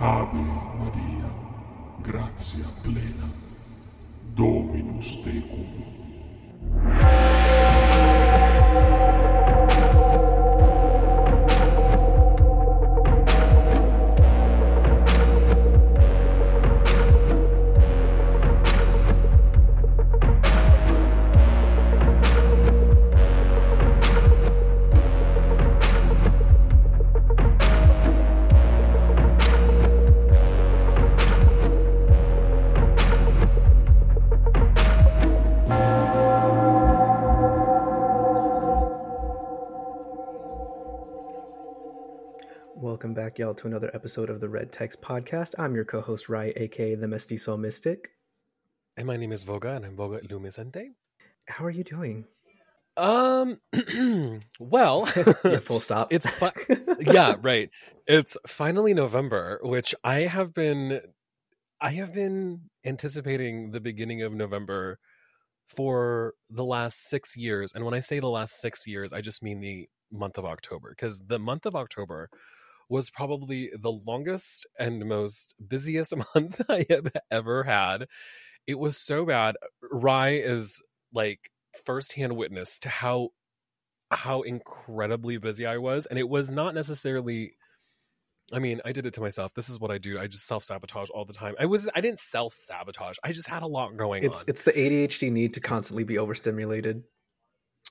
Ave Maria, gratia plena, Dominus tecum. Y'all, to another episode of the Red Text Podcast. I'm your co-host Ry, aka the Mestizo Mystic. And my name is Voga, and I'm Voga Lumisante. How are you doing? Um, well, yeah, full stop. it's fi- yeah, right. It's finally November, which I have been, I have been anticipating the beginning of November for the last six years. And when I say the last six years, I just mean the month of October, because the month of October was probably the longest and most busiest month I have ever had. It was so bad. Ry is like firsthand witness to how how incredibly busy I was. And it was not necessarily I mean, I did it to myself. This is what I do. I just self sabotage all the time. I was I didn't self sabotage. I just had a lot going it's on. it's the ADHD need to constantly be overstimulated.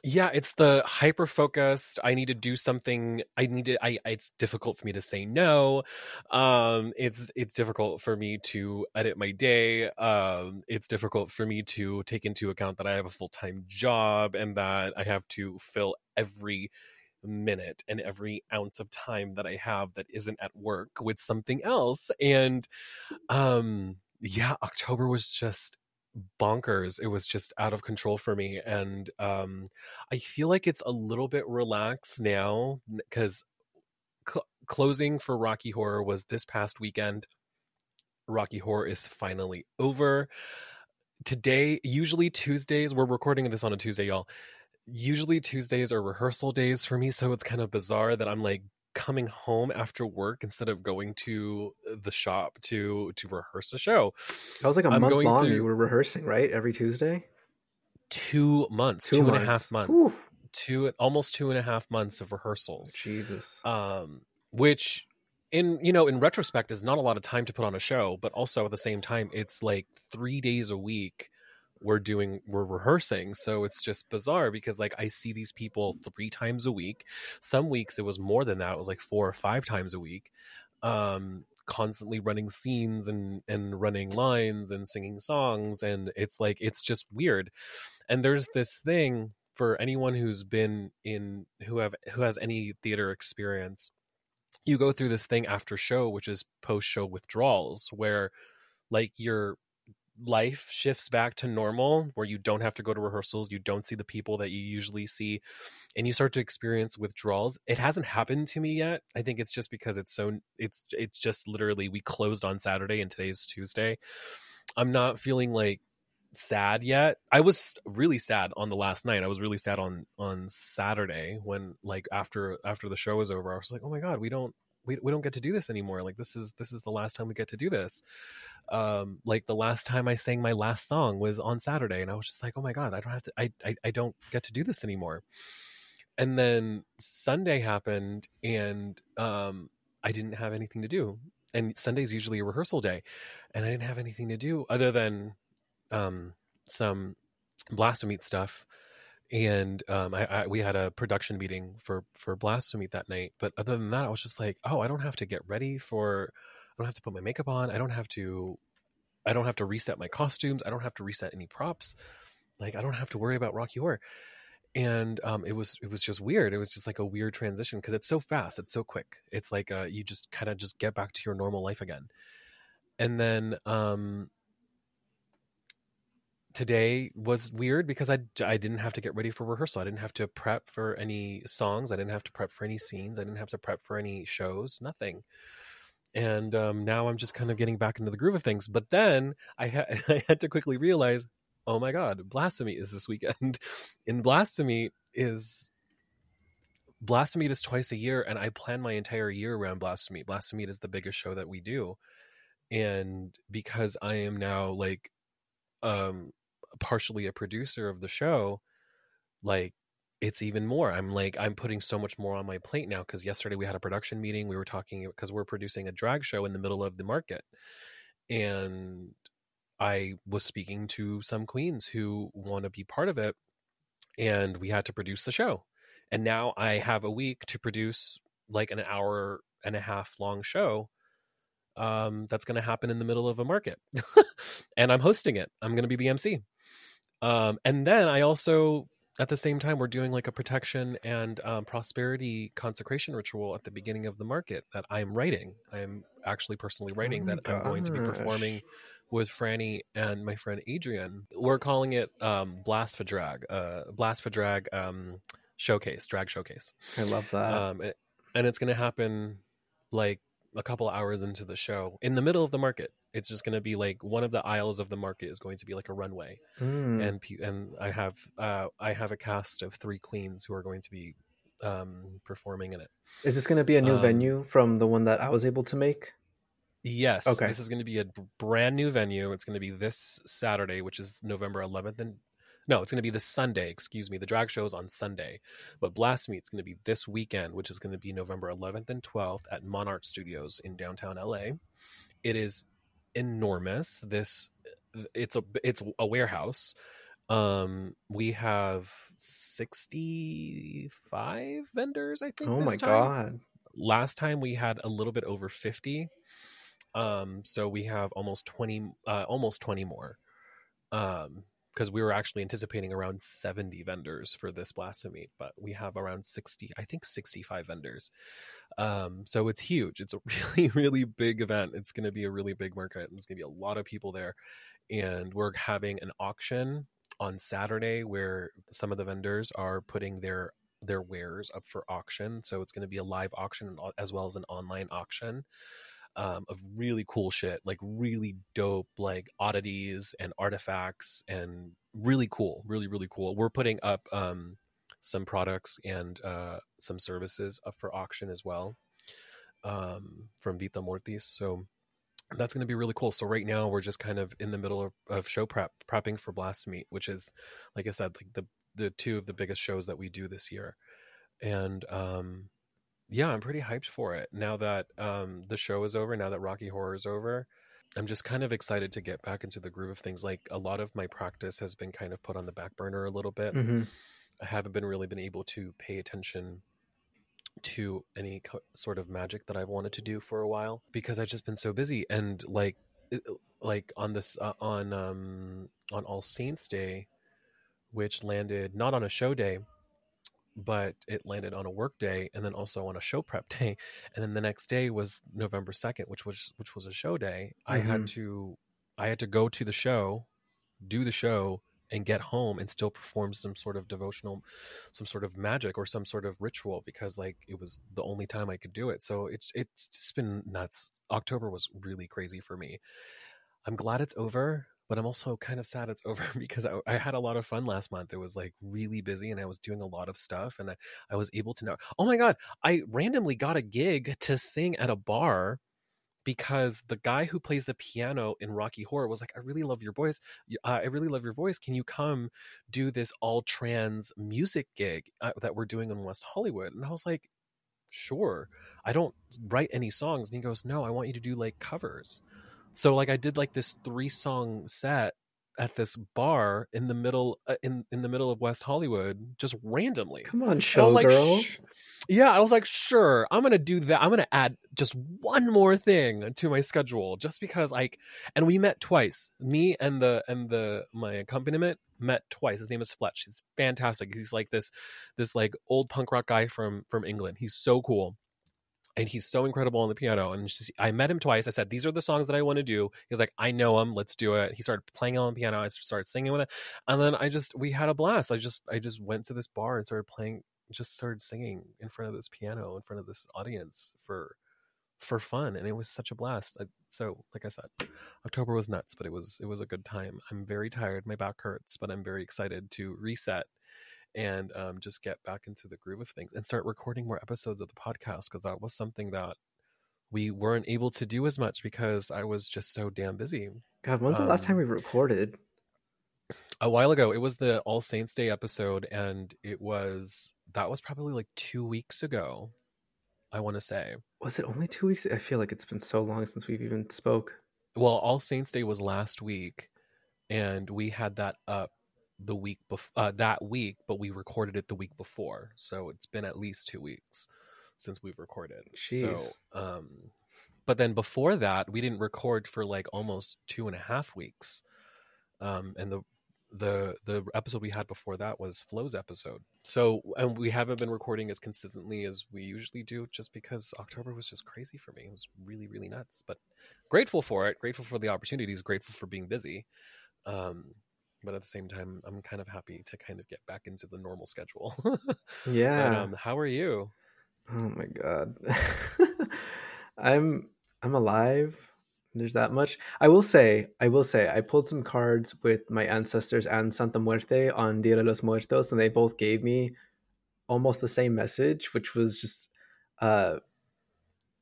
Yeah it's the hyper focused i need to do something i need to I, it's difficult for me to say no um it's it's difficult for me to edit my day um it's difficult for me to take into account that i have a full-time job and that i have to fill every minute and every ounce of time that i have that isn't at work with something else. And um yeah october was just bonkers it was just out of control for me and um i feel like it's a little bit relaxed now because cl- closing for rocky horror was this past weekend. Rocky horror is finally over. Today usually tuesdays we're recording this on a tuesday y'all. Usually tuesdays are rehearsal days for me so it's kind of bizarre that i'm like coming home after work instead of going to the shop to to rehearse a show That was like a I'm month long. through- You were rehearsing, right? Every Tuesday. two months, Two two and a half months. months, two almost two and a half months of rehearsals. Jesus. Um, which in you know in retrospect is not a lot of time to put on a show, but also at the same time it's like three days a week we're doing we're rehearsing so it's just bizarre because like i see these people three times a week. Some weeks it was more than that it was like four or five times a week um constantly running scenes and and running lines and singing songs and it's like it's just weird. And there's this thing for anyone who's been in who have who has any theater experience you go through this thing after show which is post show withdrawals where like your life shifts back to normal where you don't have to go to rehearsals you don't see the people that you usually see and you start to experience withdrawals. It hasn't happened to me yet. I think it's just because it's so it's it's just literally we closed on saturday and today's tuesday. I'm not feeling like sad yet. I was really sad on the last night. I was really sad on on saturday when like after after the show was over i was like oh my god we don't we, we don't get to do this anymore like this is this is the last time we get to do this. Um like the last time i sang my last song was on saturday and i was just like oh my god i don't have to i i, I don't get to do this anymore. And then sunday happened and um i didn't have anything to do. And sunday's usually a rehearsal day and i didn't have anything to do other than um some blasphemy stuff and um I, I we had a production meeting for for blasphemy that night but other than that i was just like oh i don't have to get ready for i don't have to put my makeup on i don't have to i don't have to reset my costumes i don't have to reset any props like i don't have to worry about rocky horror. And um it was it was just weird it was just like a weird transition because it's so fast it's so quick it's like uh you just kind of just get back to your normal life again. And then um today was weird because I, I didn't have to get ready for rehearsal. I didn't have to prep for any songs. I didn't have to prep for any scenes. I didn't have to prep for any shows, nothing. And um, now I'm just kind of getting back into the groove of things. But then I, ha- I had to quickly realize, oh my God, Blasphemy is this weekend. and Blasphemy is Blasphemy is twice a year, and I plan my entire year around Blasphemy. Blasphemy is the biggest show that we do, and because I am now like um partially a producer of the show, like it's even more. I'm like I'm putting so much more on my plate now because yesterday we had a production meeting. We were talking because we're producing a drag show in the middle of the market, and I was speaking to some queens who want to be part of it, and we had to produce the show and now I have a week to produce like an hour and a half long show um, that's going to happen in the middle of a market, and I'm hosting it. I'm going to be the MC, um, and then I also at the same time we're doing like a protection and um, prosperity consecration ritual at the beginning of the market that I'm writing. I'm actually personally writing Oh that I'm going to be performing with Franny and my friend Adrian. We're calling it um, Blast for Drag, uh, Blast for Drag um, showcase, drag showcase. I love that. Um, it- and it's going to happen like a couple hours into the show in the middle of the market. It's just going to be like one of the aisles of the market is going to be like a runway, Mm. and and I have uh, I have a cast of three queens who are going to be um, performing in it. Is this going to be a new um, venue from the one that I was able to make? Yes. Okay. This is going to be a brand new venue. It's going to be this Saturday, which is November 11th. And no, it's going to be this Sunday. Excuse me. The drag show is on Sunday, but Blasphemy it's going to be this weekend, which is going to be November 11th and 12th at Monarch Studios in downtown LA. It is enormous. This it's a it's a warehouse. Um, we have 65 vendors, I think. Oh my time god. last time we had a little bit over 50 um so we have almost 20 uh almost 20 more um because we were actually anticipating around 70 vendors for this blasphemy but we have around 60 i think 65 vendors. Um so it's huge. It's a really really big event. It's going to be a really big market and there's going to be a lot of people there. And we're having an auction on saturday where some of the vendors are putting their their wares up for auction. So it's going to be a live auction as well as an online auction um, of really cool shit, like really dope, like oddities and artifacts, and really cool, really really cool. We're putting up um, some products and uh, some services up for auction as well um, from Vita Mortis. So that's going to be really cool. So right now we're just kind of in the middle of, of show prep, prepping for Blasphemy, which is, like I said, like the the two of the biggest shows that we do this year, and um, yeah, I'm pretty hyped for it now that um, the show is over. Now that Rocky Horror is over, I'm just kind of excited to get back into the groove of things. Like a lot of my practice has been kind of put on the back burner a little bit. hmm I haven't been really been able to pay attention to any co- sort of magic that I've wanted to do for a while because I've just been so busy and like like on this uh, on um on All Saints Day which landed not on a show day but it landed on a work day and then also on a show prep day and then the next day was November 2nd which was which was a show day. I had mm-hmm. to I had to go to the show do the show and get home and still perform some sort of devotional some sort of magic or some sort of ritual because like it was the only time I could do it. So it's it's just been nuts. October was really crazy for me. I'm glad it's over but I'm also kind of sad it's over because I, I had a lot of fun last month. It was like really busy and I was doing a lot of stuff and I, I was able to know. Oh my God, I randomly got a gig to sing at a bar because the guy who plays the piano in Rocky Horror was like, I really love your voice. Uh, I really love your voice. Can you come do this all trans music gig uh, that we're doing in West Hollywood? And I was like, sure. I don't write any songs. And he goes, no, I want you to do like covers. So like I did like this three song set at this bar in the middle uh, in in the middle of West Hollywood just randomly. Come on, And I was like, showgirl. "Sh- yeah, I was like, sure, I'm gonna do that. I'm gonna add just one more thing to my schedule, just because like, and we met twice. Me and the and the my accompaniment met twice. His name is Fletch. He's fantastic. He's like this this like old punk rock guy from from England. He's so cool. And he's so incredible on the piano. And just, I met him twice. I said, "These are the songs that I want to do." He's like, "I know them. Let's do it." He started playing on the piano. I started singing with it, and then I just we had a blast. I just I just went to this bar and started playing just started singing in front of this piano in front of this audience for for fun and it was such a blast I, so like i said october was nuts but it was it was a good time i'm very tired my back hurts but i'm very excited to reset and um, just get back into the groove of things and start recording more episodes of the podcast because that was something that we weren't able to do as much because I was just so damn busy. God, when's the last time Um, we recorded? A while ago, it was the All Saints Day episode, and it was that was probably like two weeks ago. I want to say. Was it only two weeks? I feel like it's been so long since we've even spoke. Well, All Saints Day was last week, and we had that up the week bef- uh, that week, but we recorded it the week before, so it's been at least two weeks since we've recorded. Jeez. So, um, but then before that, we didn't record for like almost two and a half weeks, um, and the the the episode we had before that was Flo's episode. So, and we haven't been recording as consistently as we usually do, just because October was just crazy for me. It was really really nuts, but grateful for it grateful for the opportunities grateful for being busy um but at the same time i'm kind of happy to kind of get back into the normal schedule Yeah. but, um how are you Oh my god. I'm I'm alive. There's that much. I will say, I will say, I pulled some cards with my ancestors and Santa Muerte on Dia de los Muertos, and they both gave me almost the same message, which was just uh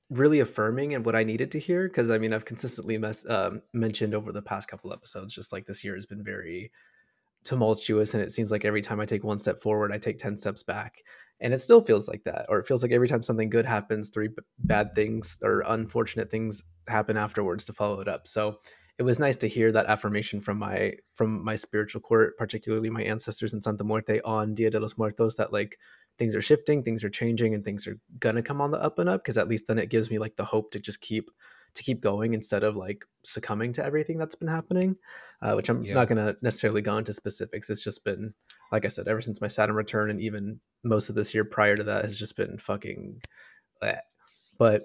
really affirming and what I needed to hear. Because I mean, I've consistently mes- um, mentioned over the past couple episodes, just like this year has been very tumultuous, and it seems like every time I take one step forward, I take ten steps back and it still feels like that or it feels like every time something good happens three b- bad things or unfortunate things happen afterwards to follow it up so it was nice to hear that affirmation from my from my spiritual court particularly my ancestors in santa muerte on dia de los muertos that like things are shifting things are changing and things are gonna come on the up and up because at least then it gives me like the hope to just keep to keep going instead of like succumbing to everything that's been happening uh, which i'm Yeah. not gonna necessarily go into specifics it's just been like i said ever since my saturn return and even most of this year prior to that has just been fucking bleh. but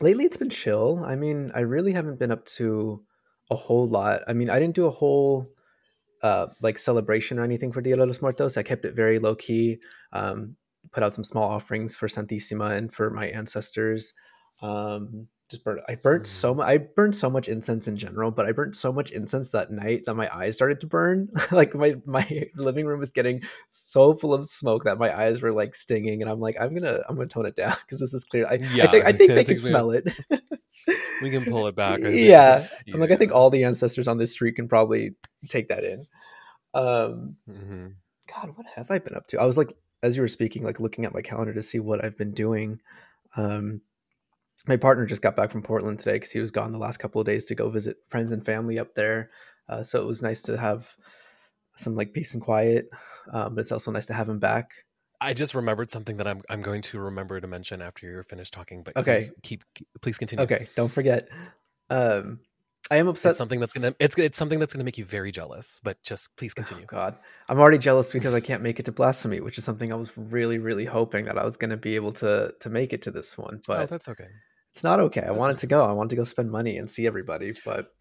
lately it's been chill i mean i really haven't been up to a whole lot i mean i didn't do a whole uh like celebration or anything for dia de los muertos. I kept it very low key um put out some small offerings for santissima and for my ancestors. Um just burnt i burnt so much i burned so much incense in general but i burnt so much incense that night that my eyes started to burn like my my living room was getting so full of smoke that my eyes were like stinging and i'm like i'm gonna i'm gonna tone it down because this is clear I, I think i think I they think can smell it we can pull it back I think. yeah i'm like i think all the ancestors on this street can probably take that in um Mhm. God, what have I been up to? I was like, as you were speaking, like looking at my calendar to see what I've been doing. Um, my partner just got back from Portland today because he was gone the last couple of days to go visit friends and family up there. Uh, so it was nice to have some like peace and quiet. Um, but it's also nice to have him back. i just remembered something that i'm i'm going to remember to mention after you're finished talking but Okay. please keep, keep please continue Okay, don't forget. Um, I am it's upset. something that's gonna it's it's something that's gonna make you very jealous but just please Oh, continue God, I'm already jealous because I can't make it to Blasphemy, which is something I was really, really hoping that I was going to be able to to make it to this one. But oh that's okay it's not okay. I wanted to go. I wanted to go spend money and see everybody, but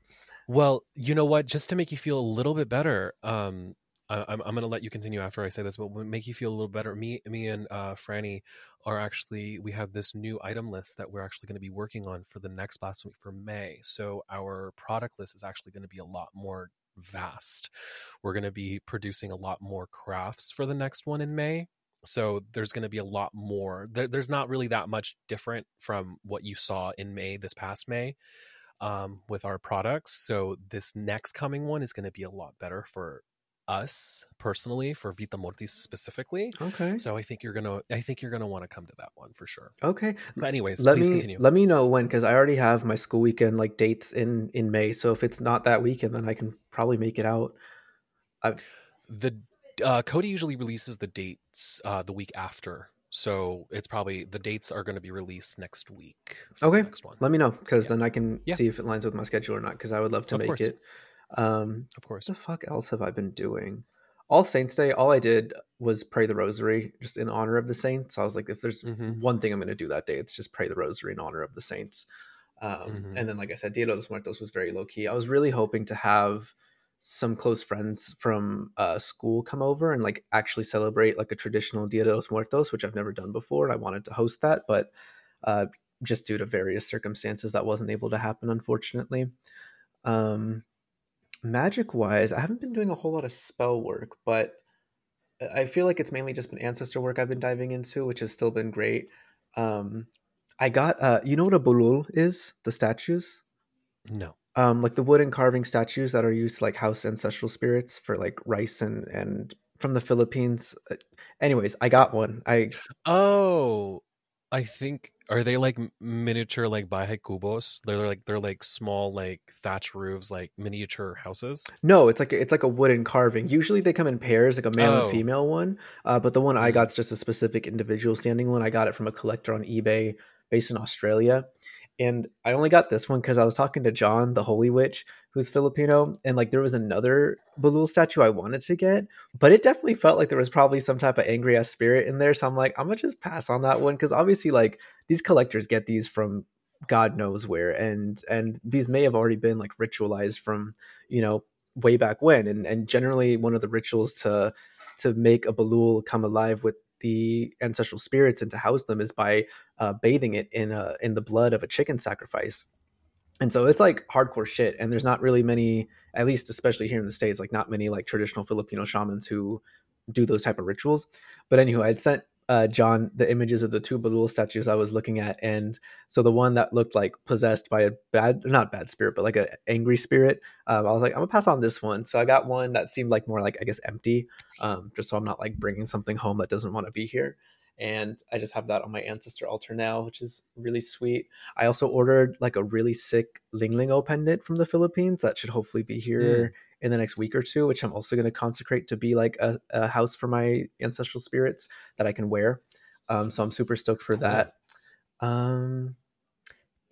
Well, you know what? Just to make you feel a little bit better, um, I, I'm I'm going to let you continue after I say this, but make you feel a little better. Me, me, and uh, Franny are actually we have this new item list that we're actually going to be working on for the next last week for May. So our product list is actually going to be a lot more vast. We're going to be producing a lot more crafts for the next one in May. So there's going to be a lot more. There, there's not really that much different from what you saw in May this past May um, with our products. So this next coming one is going to be a lot better for us personally, for Vita Mortis specifically. okay. So I think you're gonna, I think you're gonna want to come to that one for sure. Okay. But anyways, let please me continue. let me know when because I already have my school weekend like dates in in May. So if it's not that weekend, then I can probably make it out. I. the uh, Cody usually releases the dates uh, the week after. So it's probably the dates are going to be released next week. Okay. next one, Let me know because Yeah. then I can Yeah. see if it lines with my schedule or not. Because I would love to Of make course. it. Um, of course. what the fuck else have I been doing? All Saints Day, all I did was pray the Rosary just in honor of the saints. So I was like, if there's Mhm. one thing I'm going to do that day, it's just pray the Rosary in honor of the saints. Um, Mhm. And then, like I said, Dia de los Muertos was very low key. I was really hoping to have some close friends from uh, school come over and like actually celebrate like a traditional Dia de los Muertos, which I've never done before. And I wanted to host that, but uh, just due to various circumstances, that wasn't able to happen, unfortunately. Um, magic wise, I haven't been doing a whole lot of spell work, but I feel like it's mainly just been ancestor work I've been diving into, which has still been great. Um, I got uh, you know what a bulul is? The statues, No. Um, like the wooden carving statues that are used to like house ancestral spirits for like rice and and from the Philippines. Uh, Anyways, I got one. I Oh, I think are they like miniature like bahay kubos? They're like they're like small like thatch roofs, like miniature houses. no, it's like it's like a wooden carving. Usually they come in pairs, like a male Oh. and female one. Uh, but the one I Mm. got's just a specific individual standing one. I got it from a collector on eBay based in Australia. And I only got this one because I was talking to John, the Holy Witch, who's Filipino, and like there was another Bulul statue I wanted to get, but it definitely felt like there was probably some type of angry ass spirit in there. So I'm like, I'm gonna just pass on that one because obviously, like these collectors get these from God knows where, and and these may have already been like ritualized from you know way back when, and and generally one of the rituals to to make a Bulul come alive with the ancestral spirits and to house them is by uh, bathing it in a in the blood of a chicken sacrifice. And so it's like hardcore shit. And there's not really many, at least especially here in the states, like not many like traditional Filipino shamans who do those type of rituals. But anywho, I'd sent uh, John the images of the two Bulul statues I was looking at, and so the one that looked like possessed by a bad, not bad spirit, but like a angry spirit. Um, I was like, I'm gonna pass on this one. So I got one that seemed like more like I guess empty, um, just so I'm not like bringing something home that doesn't want to be here. And I just have that on my ancestor altar now, which is really sweet. I also ordered like a really sick Linglingo pendant from the Philippines that should hopefully be here in the next week or two, which I'm also going to consecrate to be like a, a house for my ancestral spirits that I can wear. Um, so I'm super stoked for that. Um,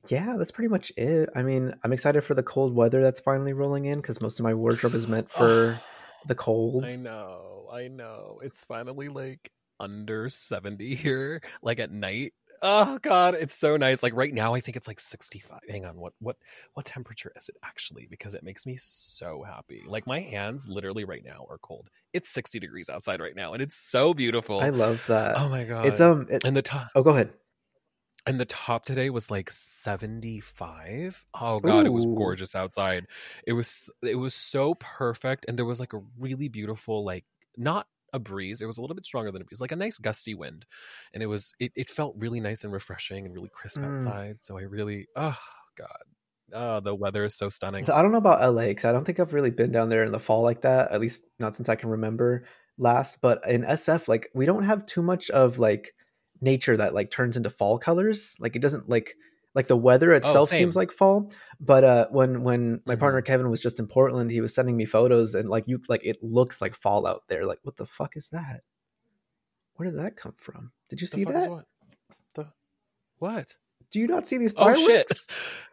yeah, that's pretty much it. I mean, I'm excited for the cold weather that's finally rolling in because most of my wardrobe is meant for the cold. I know, I know. It's finally like under 70 here, like at night. Oh god, it's so nice. Like right now I think it's like 65. Hang on, what what what temperature is it actually? Because it makes me so happy. Like my hands literally right now are cold. It's 60 degrees outside right now and it's so beautiful. I love that. oh my god. it's um. It, and the top oh, go ahead. and the top today was like 75 oh god it was gorgeous outside it was it was so perfect and there was like a really beautiful like not a breeze it was a little bit stronger than a breeze like a nice gusty wind and it was it, it felt really nice and refreshing and really crisp Mm. outside so i really oh god oh the weather is so stunning So I don't know about LA because I don't think I've really been down there in the fall like that. At least not since I can remember last. But in SF, like we don't have too much of like nature that like turns into fall colors. Like it doesn't like like the weather itself same. seems like fall. But uh, when when my Mhm. partner Kevin was just in Portland, he was sending me photos and like you like it looks like fall out there. Like what the fuck is that? Where did that come from? Did you the see that? what the what Do you not see these oh shit fireworks?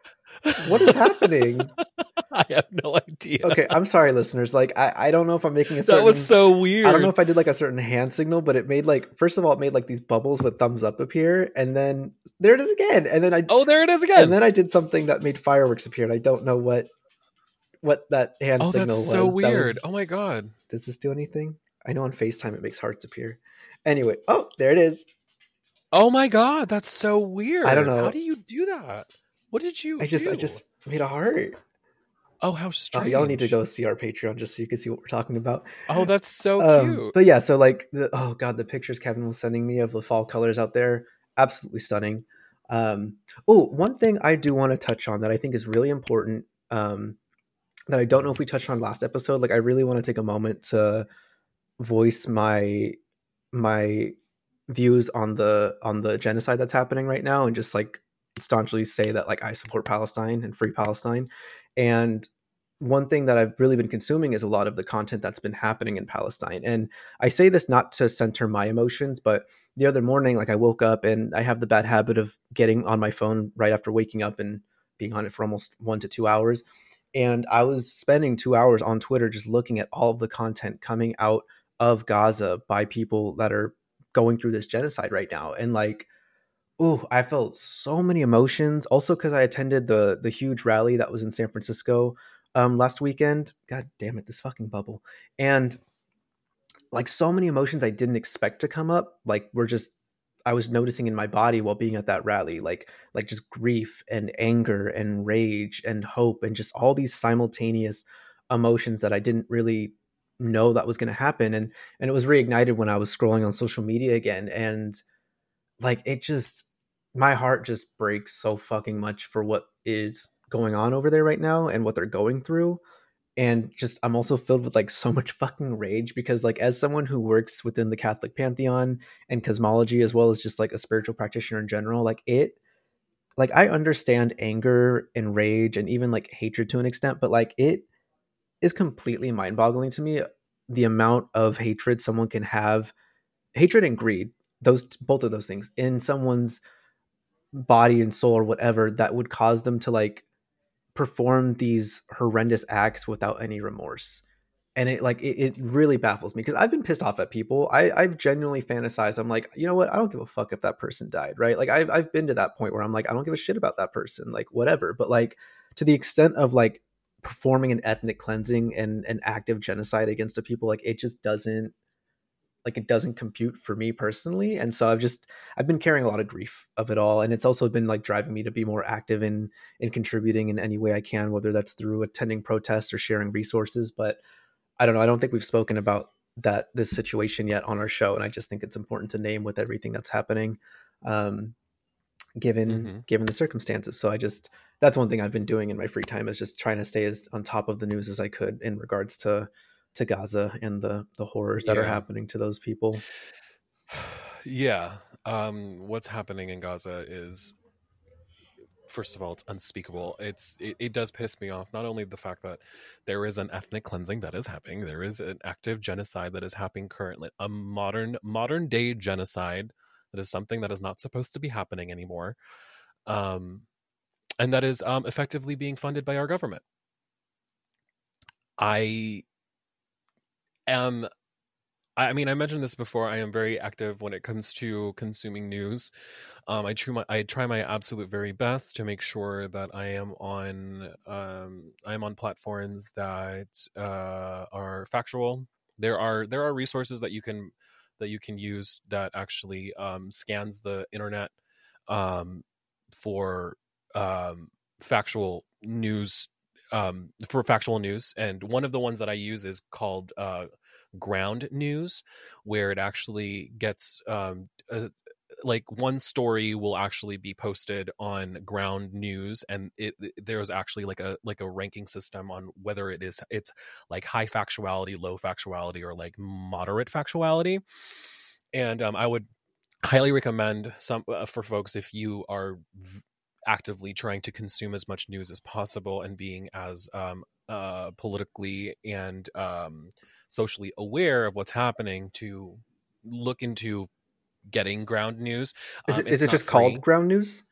What is happening? i have no idea okay, I'm sorry, listeners. Like, I, I don't know if I'm making a that certain. was so weird I don't know if I did like a certain hand signal, but it made like first of all, it made like these bubbles with thumbs up appear, and then there it is again, and then I oh there it is again and then I did something that made fireworks appear. And I don't know what what that hand oh signal that's was. so That weird was- oh my god does this do anything? I know on Facetime it makes hearts appear. Anyway, oh, there it is. Oh my god, that's so weird. I don't know. How do you do that? What did you I just I just made a heart. Oh, how Oh, strange. y'all need to go see our Patreon just so you can see what we're talking about. Oh, that's so um, cute. but yeah, so like the oh god, the pictures Kevin was sending me of the fall colors out there, absolutely stunning. Um, oh, one thing I do want to touch on that I think is really important, um, that I don't know if we touched on last episode. Like, I really want to take a moment to voice my my views on the on the genocide that's happening right now, and just like staunchly say that like I support Palestine and free Palestine. And one thing that I've really been consuming is a lot of the content that's been happening in Palestine. And I say this not to center my emotions, but the other morning, like I woke up and I have the bad habit of getting on my phone right after waking up and being on it for almost one to two hours. And I was spending two hours on Twitter just looking at all of the content coming out of Gaza by people that are going through this genocide right now. And like, ooh, I felt so many emotions. Also, because I attended the the huge rally that was in San Francisco um, last weekend. God damn it, this fucking bubble. And like so many emotions I didn't expect to come up. Like were just I was noticing in my body while being at that rally, like like just grief and anger and rage and hope and just all these simultaneous emotions that I didn't really know that was going to happen and and it was reignited when I was scrolling on social media again and like it just my heart just breaks so fucking much for what is going on over there right now and what they're going through and just i'm also filled with like so much fucking rage because like as someone who works within the catholic pantheon and cosmology as well as just like a spiritual practitioner in general like it like i understand anger and rage and even like hatred to an extent but like it is completely mind-boggling to me the amount of hatred someone can have hatred and greed those both of those things in someone's body and soul or whatever that would cause them to like perform these horrendous acts without any remorse. And it like it, it really baffles me because i've been pissed off at people. I i've genuinely fantasized. I'm like you know what? I don't give a fuck if that person died right? Like i've, I've been to that point where i'm like i don't give a shit about that person like whatever. But like to the extent of like performing an ethnic cleansing and an active genocide against a people like it just doesn't like it doesn't compute for me personally and so i've just i've been carrying a lot of grief of it all and it's also been like driving me to be more active in in contributing in any way i can whether that's through attending protests or sharing resources but i don't know i don't think we've spoken about that this situation yet on our show and i just think it's important to name with everything that's happening um given mm-hmm. given the circumstances so i just that's one thing i've been doing in my free time is just trying to stay as on top of the news as i could in regards to to Gaza and the the horrors that yeah. are happening to those people. Yeah, um, what's happening in Gaza is, first of all, it's unspeakable. It's it, it does piss me off. Not only the fact that there is an ethnic cleansing that is happening, there is an active genocide that is happening currently, a modern modern day genocide that is something that is not supposed to be happening anymore, um, and that is um, effectively being funded by our government. I am I mean, I mentioned this before. I am very active when it comes to consuming news. Um, I try my I try my absolute very best to make sure that I am on um, I am on platforms that uh, are factual. There are there are resources that you can that you can use that actually um, scans the internet um, for um, factual news um, for factual news, and one of the ones that I use is called uh, Ground News, where it actually gets um, a, like one story will actually be posted on ground news and it, it, there's actually like a like a ranking system on whether it is it's like high factuality low factuality or like moderate factuality and um, i would highly recommend some uh, for folks if you are v- actively trying to consume as much news as possible and being as um, uh, politically and um, socially aware of what's happening to look into getting ground news. Is it, um, is it just free. called ground news?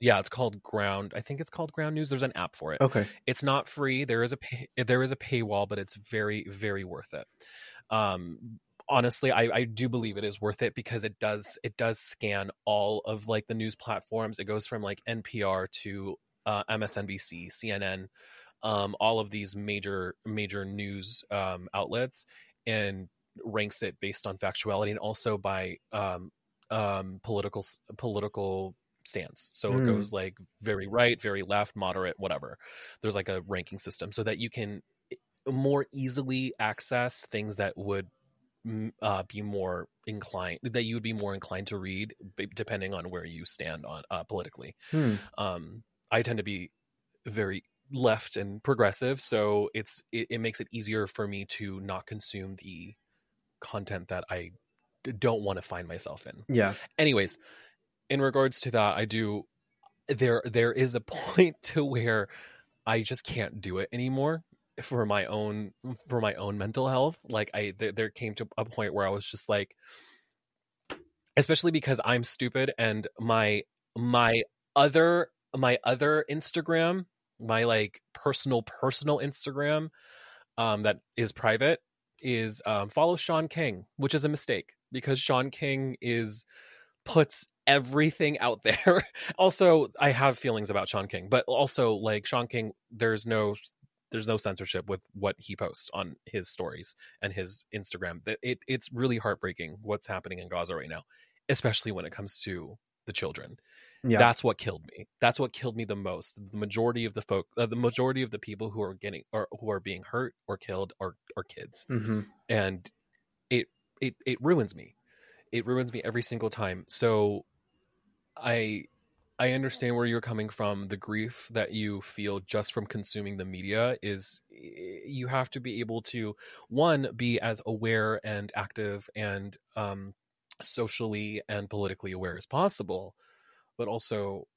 Yeah, it's called ground. I think it's called ground news. There's an app for it. Okay. It's not free. There is a pay, there is a paywall, but it's very very worth it. Um, honestly I, I do believe it is worth it because it does it does scan all of like the news platforms it goes from like npr to uh, msnbc cnn um, all of these major major news um, outlets and ranks it based on factuality and also by um, um political political stance. So mm. it goes like very right, very left, moderate, whatever. There's like a ranking system so that you can eh, more easily access things that would uh, be more inclined that you would be more inclined to read depending on where you stand on uh, politically. Hmm. Um, I tend to be very left and progressive, so it's it, it makes it easier for me to not consume the content that I don't want to find myself in. Yeah. Anyways, in regards to that, I do there there is a point to where I just can't do it anymore for my own for my own mental health like i th- there came to a point where i was just like especially because i'm stupid and my my other my other instagram my like personal personal instagram um that is private is um follow shaun king which is a mistake because shaun king is puts everything out there. also, I have feelings about Shaun King, but also like Shaun King, there's no there's no censorship with what he posts on his stories and his Instagram. It, it's really heartbreaking what's happening in Gaza right now, especially when it comes to the children. Yeah. That's what killed me. That's what killed me the most. The majority of the folk, uh, the majority of the people who are getting or who are being hurt or killed are are kids, hmm and it it it ruins me. It ruins me every single time. So, I I understand where you're coming from. The grief that you feel just from consuming the media is you have to be able to one be as aware and active and um, socially and politically aware as possible, but also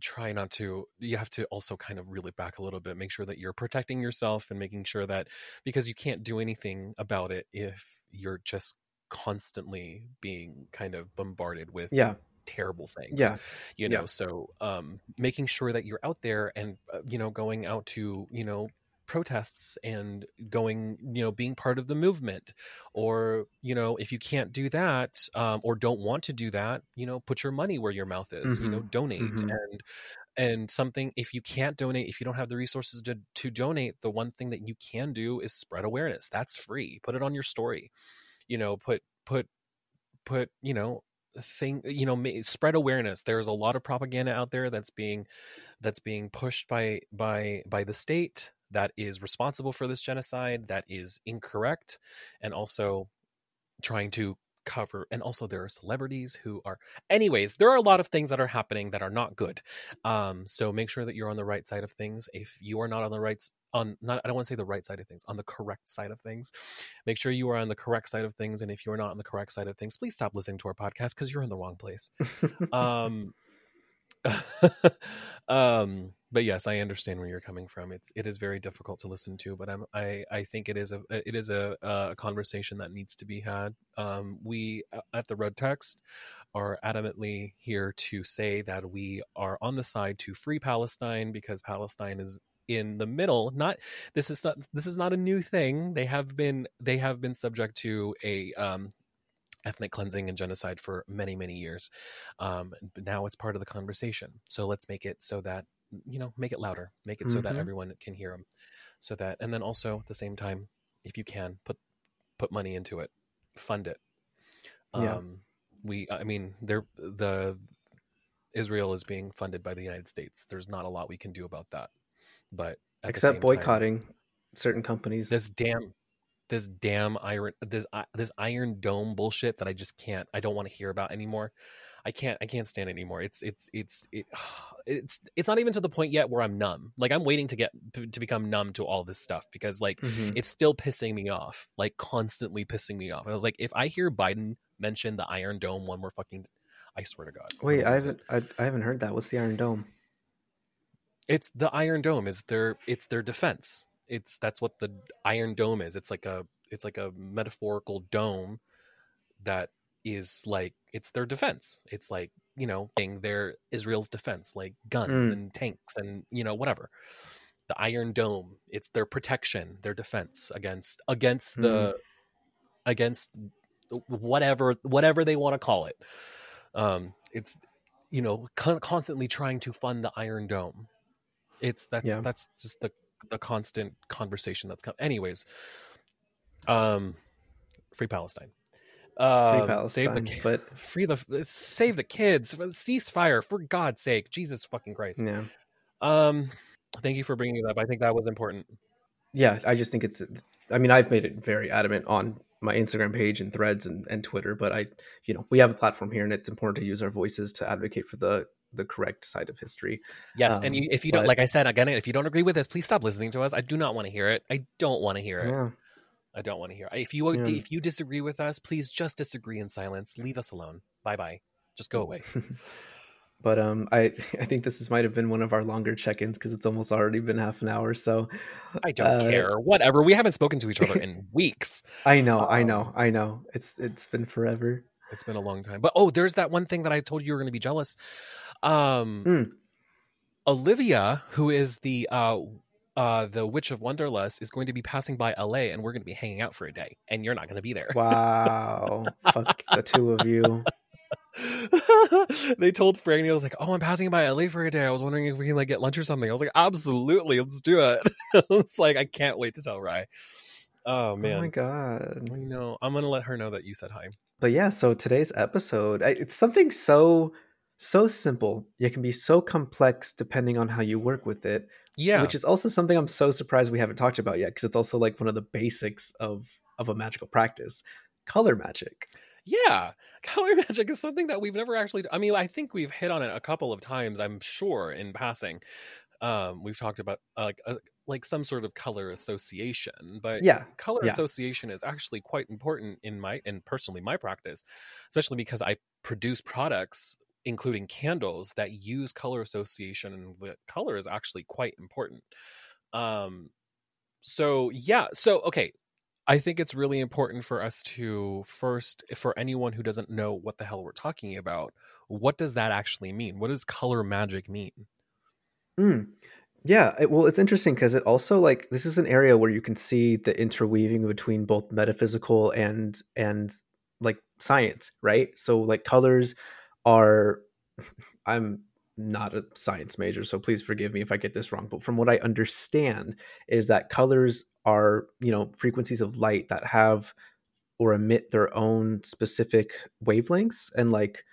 try not to you have to also kind of reel it back a little bit make sure that you're protecting yourself and making sure that because you can't do anything about it if you're just constantly being kind of bombarded with Yeah. Terrible things Yeah. you know Yeah. so um making sure that you're out there and uh, you know going out to you know protests and going you know being part of the movement or you know if you can't do that um, or don't want to do that you know put your money where your mouth is you know donate mhm. and and something if you can't donate if you don't have the resources to, to donate the one thing that you can do is spread awareness that's free put it on your story you know put put put you know thing you know spread awareness. There's a lot of propaganda out there that's being that's being pushed by by by the state that is responsible for this genocide that is incorrect and also trying to cover and also there are celebrities who are anyways there are a lot of things that are happening that are not good um so make sure that you're on the right side of things. If you are not on the right on not i don't want to say the right side of things on the correct side of things make sure you are on the correct side of things and if you're not on the correct side of things please stop listening to our podcast because you're in the wrong place. Um um but yes i understand where you're coming from. It's it is very difficult to listen to but i'm i i think it is a it is a a conversation that needs to be had. Um we uh, at the red text are adamantly here to say that we are on the side to free palestine because palestine is in the middle. Not this is not this is not a new thing. They have been they have been subject to a um ethnic cleansing and genocide for many many years. Um, now it's part of the conversation. So let's make it so that you know make it louder make it so that Mhm. everyone can hear them so that and then also at the same time if you can put put money into it fund it Yeah. um we i mean they're the israel is being funded by the united states there's not a lot we can do about that but Except same time- boycotting certain companies. this damn this damn iron this this iron dome bullshit that i just can't i don't want to hear about anymore i can't i can't stand it anymore it's it's it's it, it's it's not even to the point yet where i'm numb like i'm waiting to get to, become numb to all this stuff because like Mhm. it's still pissing me off like constantly pissing me off i was like if i hear biden mention the iron dome one more fucking i swear to god Wait, I haven't I, I haven't heard that. What's the Iron Dome? it's the iron dome is their it's their defense it's that's what the iron dome is it's like a it's like a metaphorical dome that is like it's their defense. It's like you know being their israel's defense like guns Mm. and tanks and you know whatever. The iron dome it's their protection their defense against against the against whatever whatever they want to call it. Um it's you know con- constantly trying to fund the iron dome. It's that's Yeah. that's just the the constant conversation that's come anyways um free palestine Free um, save the but free the save the kids ceasefire for god's sake jesus fucking christ yeah, um thank you for bringing it up i think that was important yeah. I just think it's. I mean, I've made it very adamant on my Instagram page and Threads and, and Twitter, but I, you know, we have a platform here, and it's important to use our voices to advocate for the the correct side of history. yes Um, and you, if you don't like i said again if you don't agree with this please stop listening to us i do not want to hear it i don't want to hear it Yeah, I don't want to hear. If you Yeah. if you disagree with us, please just disagree in silence. Leave us alone. Bye bye. Just go away. but um, I I think this is, might have been one of our longer check-ins because it's almost already been half an hour. So I don't Uh, care. Whatever. We haven't spoken to each other in weeks. I know, I Um, know, I know. It's it's been forever. It's been a long time. But oh, there's that one thing that I told you you were going to be jealous. Um, Mm. Olivia, who is the uh, uh, the Witch of Wonderlust, is going to be passing by LA, and we're going to be hanging out for a day, and you're not going to be there. Wow, fuck the two of you. they told Franny, I was like, "Oh, I'm passing by LA for a day. I was wondering if we can like get lunch or something." I was like, "Absolutely, let's do it." it's like I can't wait to tell Ry. Oh man! Oh my god. I know. I'm gonna let her know that you said hi. But yeah, so today's episode, it's something so so simple, yet can be so complex depending on how you work with it. Yeah. Which is also something I'm so surprised we haven't talked about yet because it's also like one of the basics of of a magical practice. Color magic. Yeah, color magic is something that we've never actually. I mean, I think we've hit on it a couple of times. I'm sure in passing, um, we've talked about uh, like uh, like some sort of color association. But Yeah. color yeah. association is actually quite important in my and personally my practice, especially because I produce products including candles that use color association, and the color is actually quite important. Um, so yeah, so okay, I think it's really important for us to first, for anyone who doesn't know what the hell we're talking about, what does that actually mean? What does color magic mean? Mm. Yeah, it, well, it's interesting because it also like this is an area where you can see the interweaving between both metaphysical and and like science, right? So like colors are I'm not a science major, so please forgive me if I get this wrong, but from what I understand is that colors are, you know, frequencies of light that have or emit their own specific wavelengths and like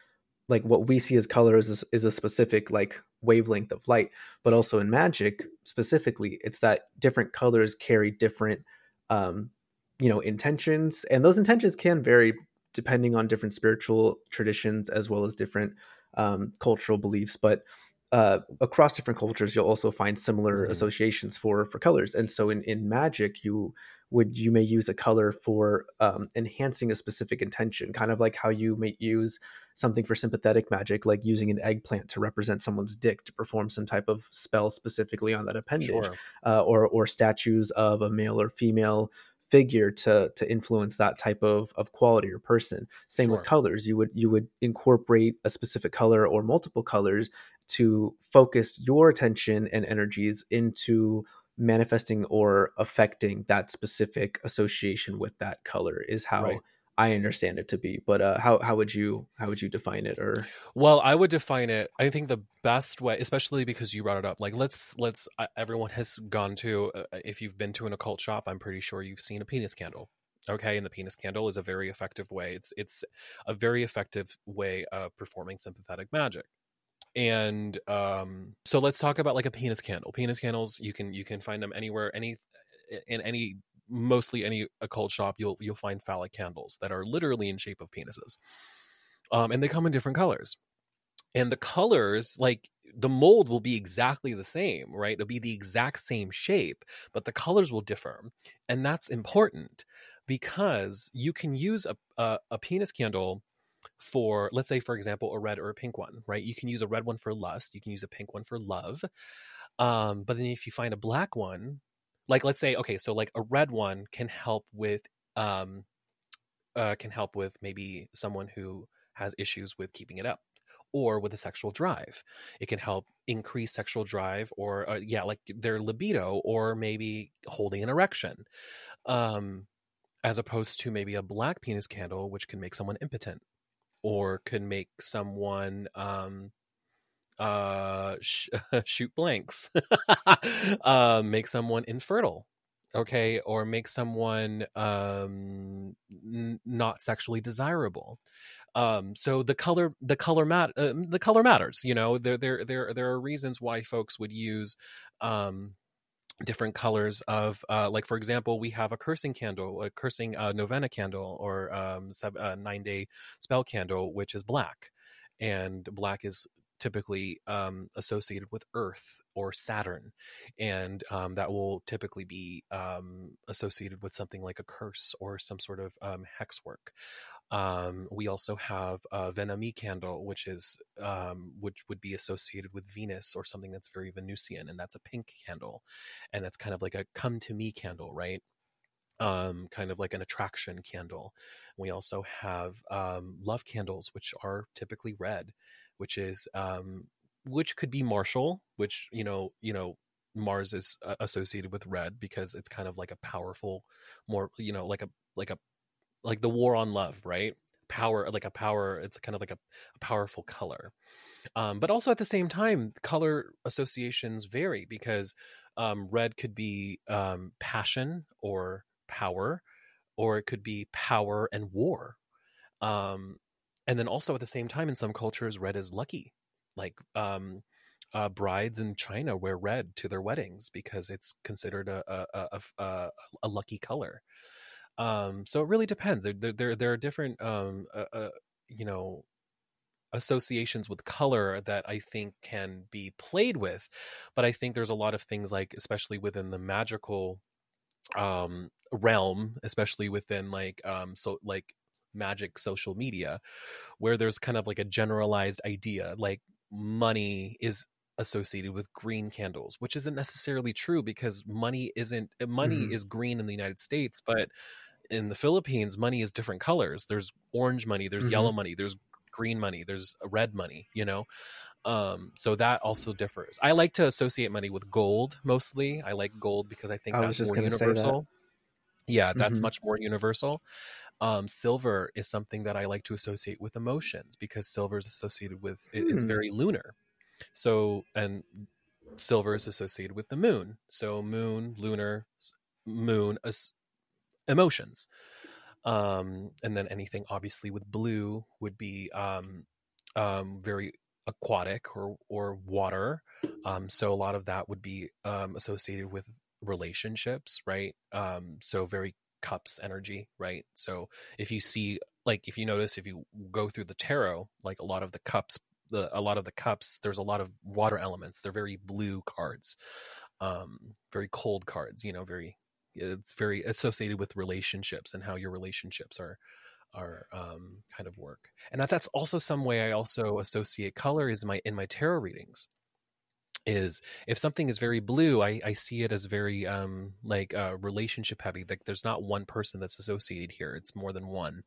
like what we see as colors is, is a specific like wavelength of light. But also in magic specifically it's that different colors carry different um you know intentions and those intentions can vary depending on different spiritual traditions as well as different um, cultural beliefs but uh, across different cultures you'll also find similar Mhm. associations for for colors and so in in magic you would you may use a color for um, enhancing a specific intention kind of like how you may use something for sympathetic magic like using an eggplant to represent someone's dick to perform some type of spell specifically on that appendage Sure. uh, or or statues of a male or female figure to to influence that type of of quality or person same Sure. with colors you would you would incorporate a specific color or multiple colors to focus your attention and energies into manifesting or affecting that specific association with that color is how Right. I understand it to be. But uh, how how would you how would you define it? Or Well, I would define it. I think the best way, especially because you brought it up, like let's let's. Uh, everyone has gone to. Uh, if you've been to an occult shop, I'm pretty sure you've seen a penis candle. Okay, and the penis candle is a very effective way. It's it's a very effective way of performing sympathetic magic. And um, so let's talk about like a penis candle. Penis candles, you can you can find them anywhere, any in any mostly any occult shop. You'll you'll find phallic candles that are literally in shape of penises, um, and they come in different colors. And the colors like the mold will be exactly the same right? It'll be the exact same shape but the colors will differ. And that's important because you can use a, a, a penis candle for let's say for example a red or a pink one right? You can use a red one for lust. You can use a pink one for love. Um, but then if you find a black one like let's say okay so like a red one can help with um, uh, can help with maybe someone who has issues with keeping it up or with a sexual drive. It can help increase sexual drive or uh, yeah, like their libido or maybe holding an erection. Um as opposed to maybe a black penis candle which can make someone impotent or could make someone um uh sh- shoot blanks. uh, make someone infertile okay or make someone um n- not sexually desirable um so the color the color mat uh, the color matters you know there there there there are reasons why folks would use um different colors of uh like for example we have a cursing candle a cursing uh, novena candle or um sev- uh, 9 day spell candle which is black and black is typically um associated with earth or saturn and um, that will typically be um, associated with something like a curse or some sort of um, hex work. Um, we also have a Venami candle, which is um, which would be associated with Venus or something that's very Venusian, and that's a pink candle, and that's kind of like a come to me candle, right? Um, kind of like an attraction candle. We also have um, love candles, which are typically red, which is um, which could be martial, which you know you know Mars is uh, associated with red because it's kind of like a powerful, more you know like a like a like the war on love, right? Power, like a power. It's kind of like a, a powerful color, um, but also at the same time, color associations vary because um, red could be um, passion or power, or it could be power and war. Um, and then also at the same time in some cultures red is lucky like um uh, brides in China wear red to their weddings because it's considered a a, a, a, a lucky color. Um, so it really depends. There there, there are different um, uh, uh, you know associations with color that I think can be played with, but I think there's a lot of things like especially within the magical um realm especially within like um so like magic social media where there's kind of like a generalized idea like money is associated with green candles which isn't necessarily true because money isn't uh, money mm-hmm. is green in the United States but in the Philippines money is different colors there's orange money there's mm-hmm. yellow money there's green money there's red money you know um so that also differs i like to associate money with gold mostly i like gold because i think I that's more universal that. yeah that's mm-hmm. much more universal um, silver is something that I like to associate with emotions because silver is associated with it, it's hmm. very lunar. So and silver is associated with the moon. So moon, lunar, moon, as, emotions. Um, and then anything obviously with blue would be um, um, very aquatic or or water. Um, so a lot of that would be um, associated with relationships, right? Um, so very cups energy, right? So if you see like if you notice if you go through the tarot, like a lot of the cups the a lot of the cups, there's a lot of water elements. They're very blue cards. Um, very cold cards, you know, very it's very associated with relationships and how your relationships are are um, kind of work. And that's also some way I also associate color is my in my tarot readings is if something is very blue i, I see it as very um like uh relationship heavy like there's not one person that's associated here it's more than one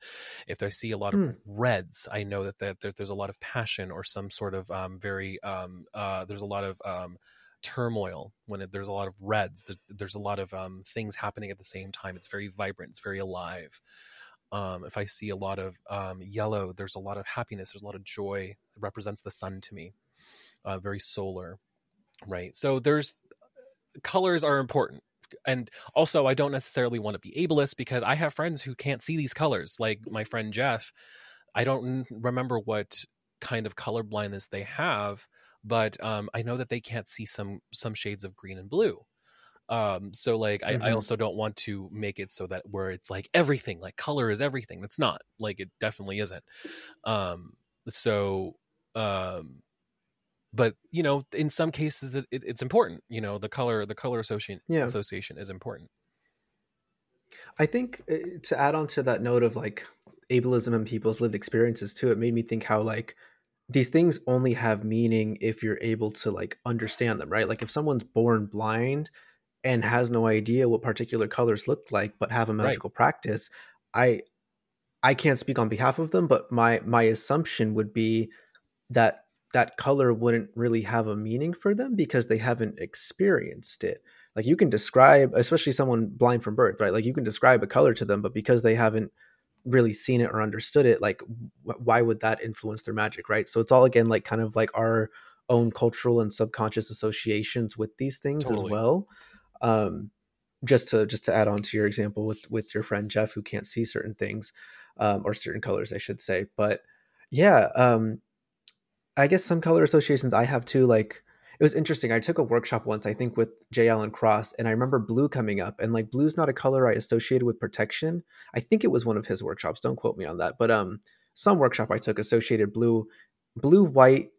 if i see a lot of mm. reds i know that, that, that there's a lot of passion or some sort of um very um uh there's a lot of um turmoil when it, there's a lot of reds there's, there's a lot of um things happening at the same time it's very vibrant it's very alive um, if I see a lot of um, yellow, there's a lot of happiness, there's a lot of joy. It represents the sun to me, uh, very solar right. So there's colors are important. And also i don't necessarily want to be ableist because i have friends who can't see these colors like my friend jeff. I don't remember what kind of color blindness they have but um, i know that they can't see some some shades of green and blue. Um, so like I, mm-hmm. I also don't want to make it so that where it's like everything like color is everything. That's not like it definitely isn't. Um so um but you know in some cases it, it, it's important you know the color the color association yeah. association is important i think uh, to add on to that note of like ableism and people's lived experiences too it made me think how like these things only have meaning if you're able to like understand them right like if someone's born blind and has no idea what particular colors look like but have a magical right. practice i i can't speak on behalf of them but my my assumption would be that that color wouldn't really have a meaning for them because they haven't experienced it. Like you can describe, especially someone blind from birth, right? Like you can describe a color to them, but because they haven't really seen it or understood it, like why would that influence their magic, right? So it's all again like kind of like our own cultural and subconscious associations with these things totally. as well. Um, just to just to add on to your example with with your friend Jeff who can't see certain things um, or certain colors, I should say, but yeah, um, I guess some color associations I have too. Like it was interesting. I took a workshop once, I think, with J. Allen Cross, and I remember blue coming up. And like blue's not a color I associated with protection. I think it was one of his workshops. Don't quote me on that. But um, some workshop I took associated blue, blue, white,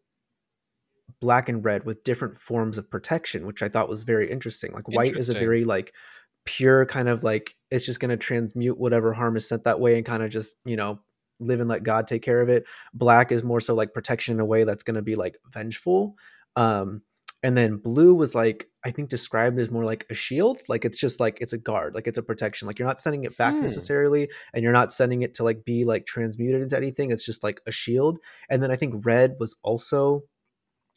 black, and red with different forms of protection, which I thought was very interesting. Like white is a very like pure kind of like it's just going to transmute whatever harm is sent that way and kind of just you know live and let God take care of it. Black is more so like protection in a way that's going to be like vengeful. Um, and then blue was like I think described as more like a shield, like it's just like it's a guard, like it's a protection. Like you're not sending it back hmm. necessarily, and you're not sending it to like be like transmuted into anything. It's just like a shield. And then I think red was also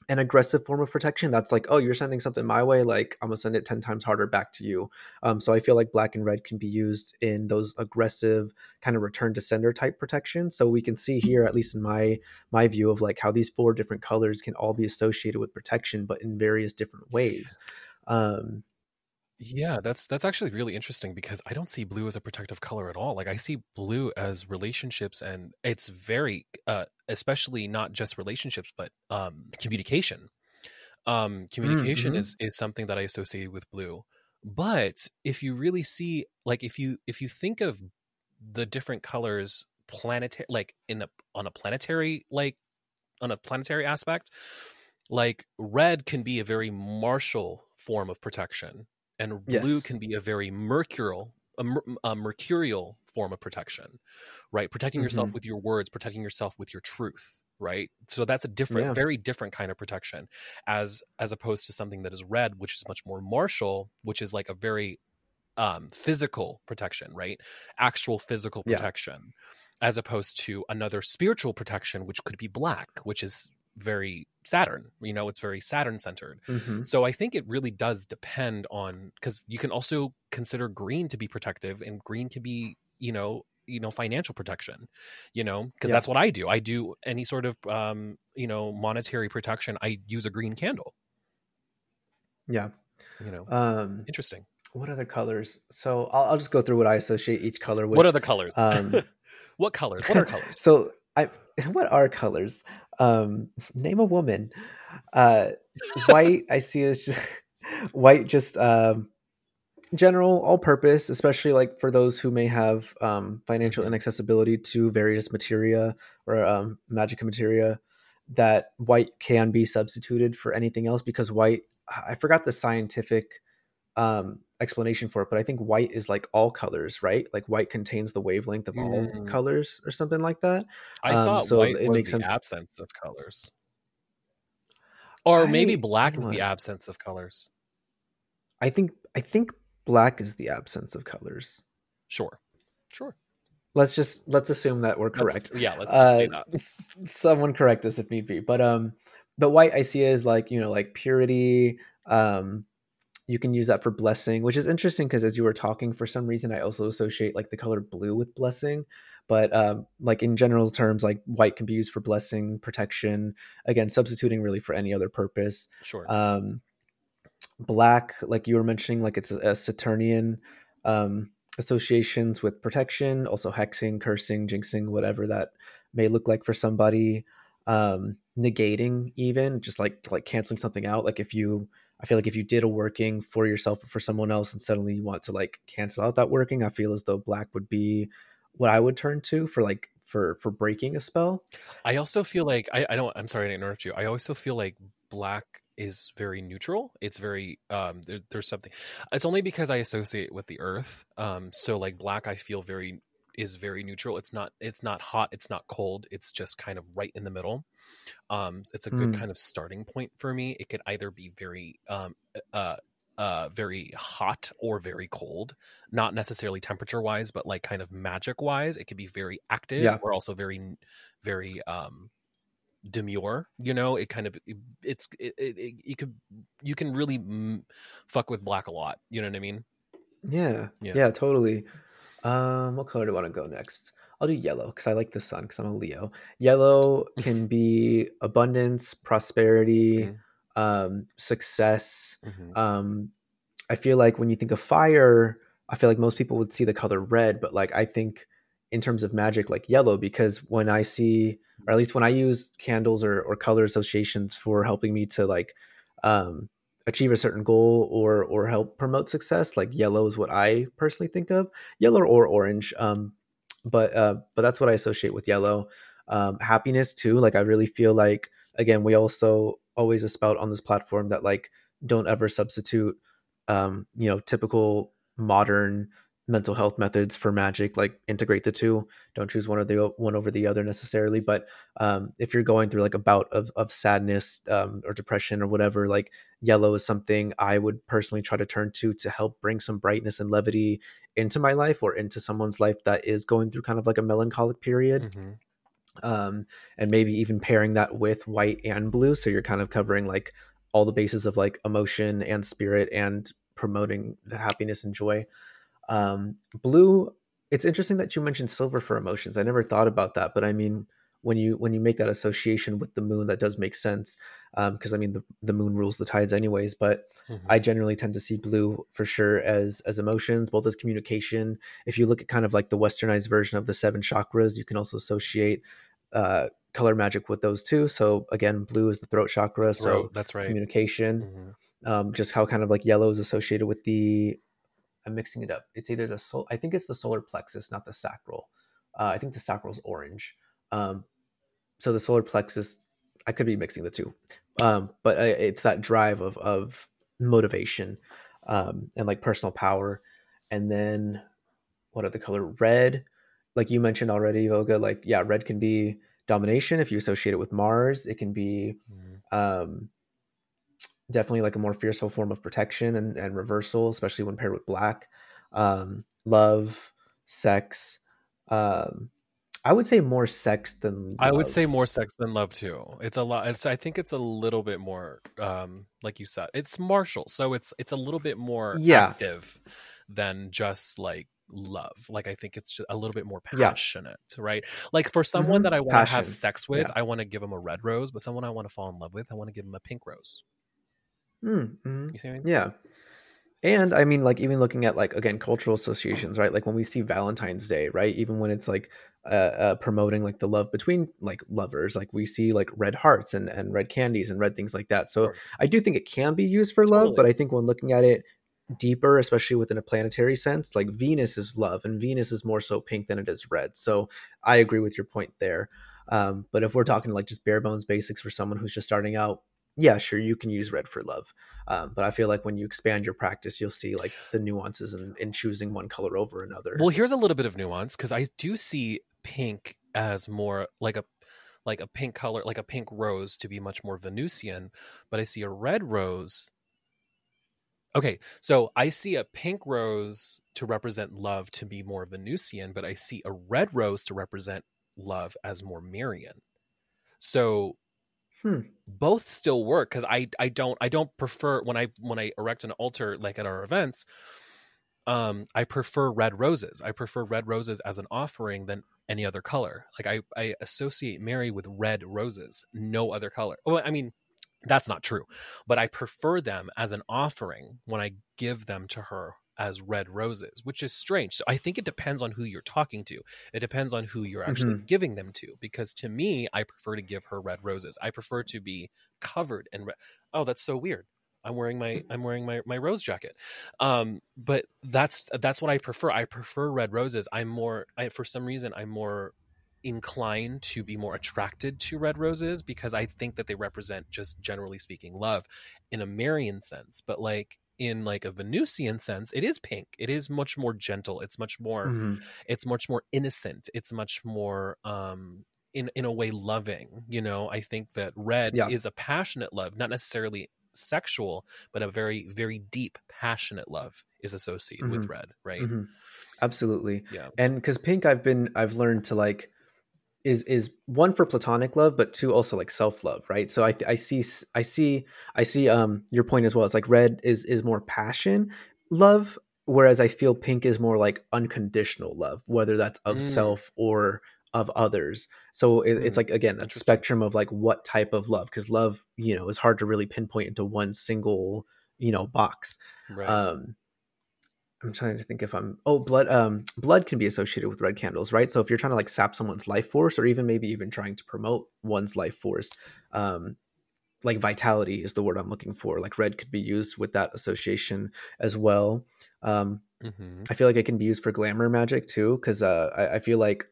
an aggressive form of protection that's like oh you're sending something my way like i'm gonna send it 10 times harder back to you. Um, so i feel like black and red can be used in those aggressive kind of return to sender type protection. So we can see here at least in my my view of like how these four different colors can all be associated with protection but in various different ways. Um, Yeah, that's that's actually really interesting because I don't see blue as a protective color at all. Like I see blue as relationships and it's very uh especially not just relationships but um communication. Um communication Mm-hmm. is is something that I associate with blue. But if you really see like if you if you think of the different colors planetary like in a on a planetary like on a planetary aspect, like red can be a very martial form of protection and blue can be a very mercurial a, a mercurial form of protection right protecting yourself Mhm. with your words protecting yourself with your truth right so that's a different Yeah. very different kind of protection as as opposed to something that is red which is much more martial which is like a very um physical protection right actual physical Yeah. protection as opposed to another spiritual protection which could be black which is very saturn you know it's very saturn centered Mhm. so I think it really does depend on because you can also consider green to be protective, and green can be, you know, you know, financial protection. You know, because Yeah. that's what I do. I do any sort of, um, you know, monetary protection. I use a green candle. Yeah. You know, Um, interesting. what other colors? So I'll, I'll just go through what I associate each color with. what are the colors? um, what colors? What are colors? so I what are colors? Um, name a woman. Uh, white I see as just white, just um, general, all purpose, especially like for those who may have um, financial Mhm. inaccessibility to various materia or um, magica materia. That white can be substituted for anything else because white. I forgot the scientific um explanation for it but i think white is like all colors right? Like white contains the wavelength of all Mm. colors or something like that. I um, thought so white it was makes the sense- absence of colors, or maybe black is the absence of colors. i think i think black is the absence of colors. Sure, sure. let's just let's assume that we're Let's- correct. yeah, let's uh, say that. someone correct us if need be. But um but white i see as like you know like purity um you can use that for blessing which is interesting because as you were talking for some reason i also associate like the color blue with blessing but um like in general terms like white can be used for blessing protection again substituting really for any other purpose Sure. um black like you were mentioning like it's a, a saturnian um associations with protection also hexing cursing jinxing whatever that may look like for somebody um negating even just like like canceling something out like if you i feel like if you did a working for yourself or for someone else and suddenly you want to like cancel out that working i feel as though black would be what i would turn to for like for for breaking a spell I also feel like I, I don't I'm sorry to interrupt you. I also feel like black is very neutral. It's very um there, there's something it's only because I associate with the earth. Um so like black I feel very is very neutral. It's not it's not hot, it's not cold. It's just kind of right in the middle. Um it's a good Mm. kind of starting point for me. It could either be very um uh uh very hot or very cold not necessarily temperature wise but like kind of magic wise it could be very active Yeah. or also very very um demure you know it kind of it's it, it, it you could you can really mm, fuck with black a lot you know what i mean Yeah, Yeah. yeah, totally. Um, what color do I want to go next? I'll do yellow because I like the sun because I'm a Leo. Yellow can be abundance, prosperity, Mhm. um, success. Mhm. Um, I feel like when you think of fire, I feel like most people would see the color red, but like I think in terms of magic, like yellow, because when I see, or at least when I use candles or, or color associations for helping me to like um, achieve a certain goal or or help promote success, like yellow is what I personally think of. Yellow or orange, um, but uh, but that's what I associate with yellow. Um, happiness too. Like I really feel like again, we also always espout on this platform that like don't ever substitute um, you know typical modern mental health methods for magic like integrate the two. Don't choose one or the one over the other necessarily but um, if you're going through like a bout of, of sadness um, or depression or whatever like yellow is something i would personally try to turn to to help bring some brightness and levity into my life or into someone's life that is going through kind of like a melancholic period. Mhm. um, and maybe even pairing that with white and blue so you're kind of covering like all the bases of like emotion and spirit and promoting happiness and joy um, blue it's interesting that you mentioned silver for emotions i never thought about that but i mean when you when you make that association with the moon, that does make sense. Because um, I mean, the the moon rules the tides, anyways. But mm-hmm. I generally tend to see blue for sure as as emotions, both as communication. If you look at kind of like the westernized version of the seven chakras, you can also associate uh, color magic with those too. So again, blue is the throat chakra. Throat, so that's right. Communication. Mm-hmm. Um, just how kind of like yellow is associated with the. I'm mixing it up. It's either the soul. I think it's the solar plexus, not the sacral. Uh, I think the sacral is orange. Um, so the solar plexus, I could be mixing the two, um, but uh, it's that drive of of motivation um, and like personal power. And then what other color? Red, like you mentioned already, Voga. Like yeah, red can be domination if you associate it with Mars. It can be mm. um, definitely like a more fearful form of protection and, and reversal, especially when paired with black. Um, love, sex. Um, I would say more sex than. Love. I would say more sex than love too. It's a lot. It's, I think it's a little bit more, um, like you said, it's martial, so it's it's a little bit more yeah. active than just like love. Like I think it's just a little bit more passionate, yeah. right? Like for someone mm-hmm. that I want to have sex with, yeah. I want to give them a red rose, but someone I want to fall in love with, I want to give them a pink rose. Mm-hmm. You see I mean? Yeah. And I mean, like even looking at like again cultural associations, right? Like when we see Valentine's Day, right? Even when it's like uh, uh, promoting like the love between like lovers, like we see like red hearts and and red candies and red things like that. So sure. I do think it can be used for love, totally. but I think when looking at it deeper, especially within a planetary sense, like Venus is love, and Venus is more so pink than it is red. So I agree with your point there. Um, but if we're talking like just bare bones basics for someone who's just starting out, yeah, sure, you can use red for love. Um, but I feel like when you expand your practice, you'll see like the nuances in, in choosing one color over another. Well, here's a little bit of nuance because I do see pink as more like a like a pink color, like a pink rose to be much more Venusian, but I see a red rose. Okay, so I see a pink rose to represent love to be more Venusian, but I see a red rose to represent love as more Marian. So Hmm. Both still work because I I don't I don't prefer when I when I erect an altar like at our events. Um, I prefer red roses. I prefer red roses as an offering than any other color. Like I I associate Mary with red roses, no other color. Well, I mean that's not true, but I prefer them as an offering when I give them to her as red roses, which is strange. So I think it depends on who you're talking to. It depends on who you're actually mm-hmm. giving them to. Because to me, I prefer to give her red roses. I prefer to be covered in red. Oh, that's so weird. I'm wearing my I'm wearing my my rose jacket. Um, but that's that's what I prefer. I prefer red roses. I'm more I, for some reason I'm more inclined to be more attracted to red roses because I think that they represent just generally speaking love in a Marian sense. But like in like a Venusian sense, it is pink. It is much more gentle. It's much more mm-hmm. it's much more innocent. It's much more um in in a way loving. You know, I think that red yeah. is a passionate love, not necessarily sexual, but a very very deep passionate love is associated mm-hmm. with red, right? Mm-hmm. Absolutely. Yeah. And cuz pink I've been I've learned to like is is one for platonic love but two also like self-love right so i i see i see i see um your point as well it's like red is is more passion love whereas i feel pink is more like unconditional love whether that's of mm. self or of others so it, mm. it's like again a spectrum of like what type of love because love you know is hard to really pinpoint into one single you know box right. um I'm trying to think if I'm oh blood um blood can be associated with red candles, right? So if you're trying to like sap someone's life force or even maybe even trying to promote one's life force, um like vitality is the word I'm looking for. Like red could be used with that association as well. Um mm-hmm. I feel like it can be used for glamour magic too, because uh I, I feel like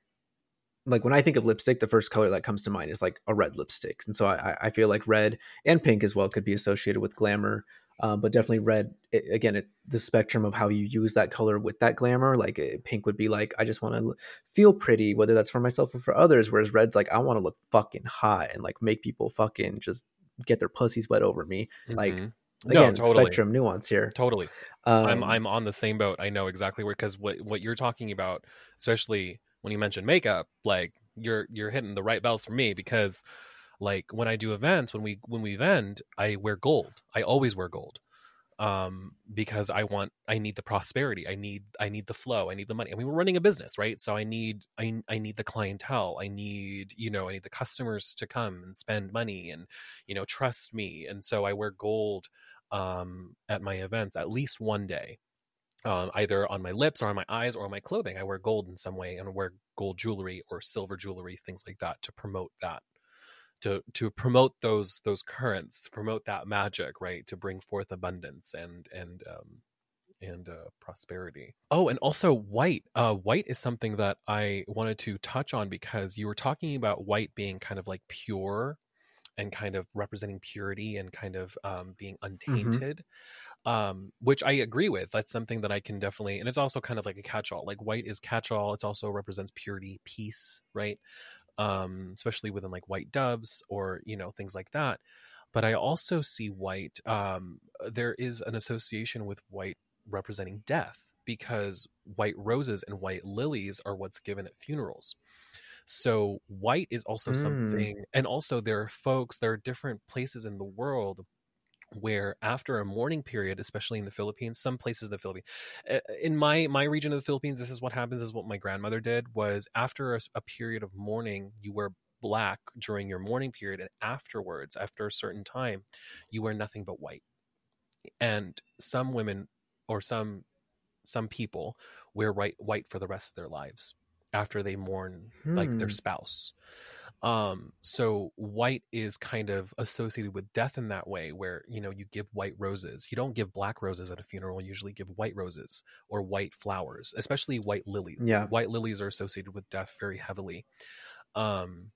like when I think of lipstick, the first color that comes to mind is like a red lipstick, and so I, I feel like red and pink as well could be associated with glamour um, but definitely red it, again it, the spectrum of how you use that color with that glamour like it, pink would be like i just want to feel pretty whether that's for myself or for others whereas red's like i want to look fucking hot and like make people fucking just get their pussies wet over me mm-hmm. like again no, totally. spectrum nuance here totally um, i'm i'm on the same boat i know exactly where because what what you're talking about especially when you mention makeup like you're you're hitting the right bells for me because like when I do events, when we when we vend, I wear gold. I always wear gold. um, because I want I need the prosperity. I need I need the flow. I need the money. I mean, we're running a business, right? So I need I I need the clientele. I need you know I need the customers to come and spend money and you know trust me. And so I wear gold um, at my events at least one day. Um, either on my lips or on my eyes or on my clothing. I wear gold in some way and wear gold jewelry or silver jewelry, things like that to promote that to to promote those those currents to promote that magic right to bring forth abundance and and um and uh, prosperity. Oh and also white uh white is something that i wanted to touch on because you were talking about white being kind of like pure and kind of representing purity and kind of um, being Mm-hmm. untainted um, which i agree with. That's something that i can definitely and it's also kind of like a catch-all. Like white is catch-all. It also represents purity peace right um, especially within like white doves or you know things like that. But I also see white. Um, there is an association with white representing death because white roses and white lilies are what's given at funerals. So white is also Mm. something, and also there are folks. There are different places in the world where after a mourning period especially in the philippines some places in the philippines uh, in my my region of the philippines this is what happens is what my grandmother did was after a period of mourning you wear black during your mourning period and afterwards after a certain time you wear nothing but white and some women or some some people wear white white for the rest of their lives after they mourn like their Hmm. spouse um so white is kind of associated with death in that way where you know you give white roses. You don't give black roses at a funeral you usually give white roses or white flowers especially white lilies. Yeah. white lilies are associated with death very heavily. Um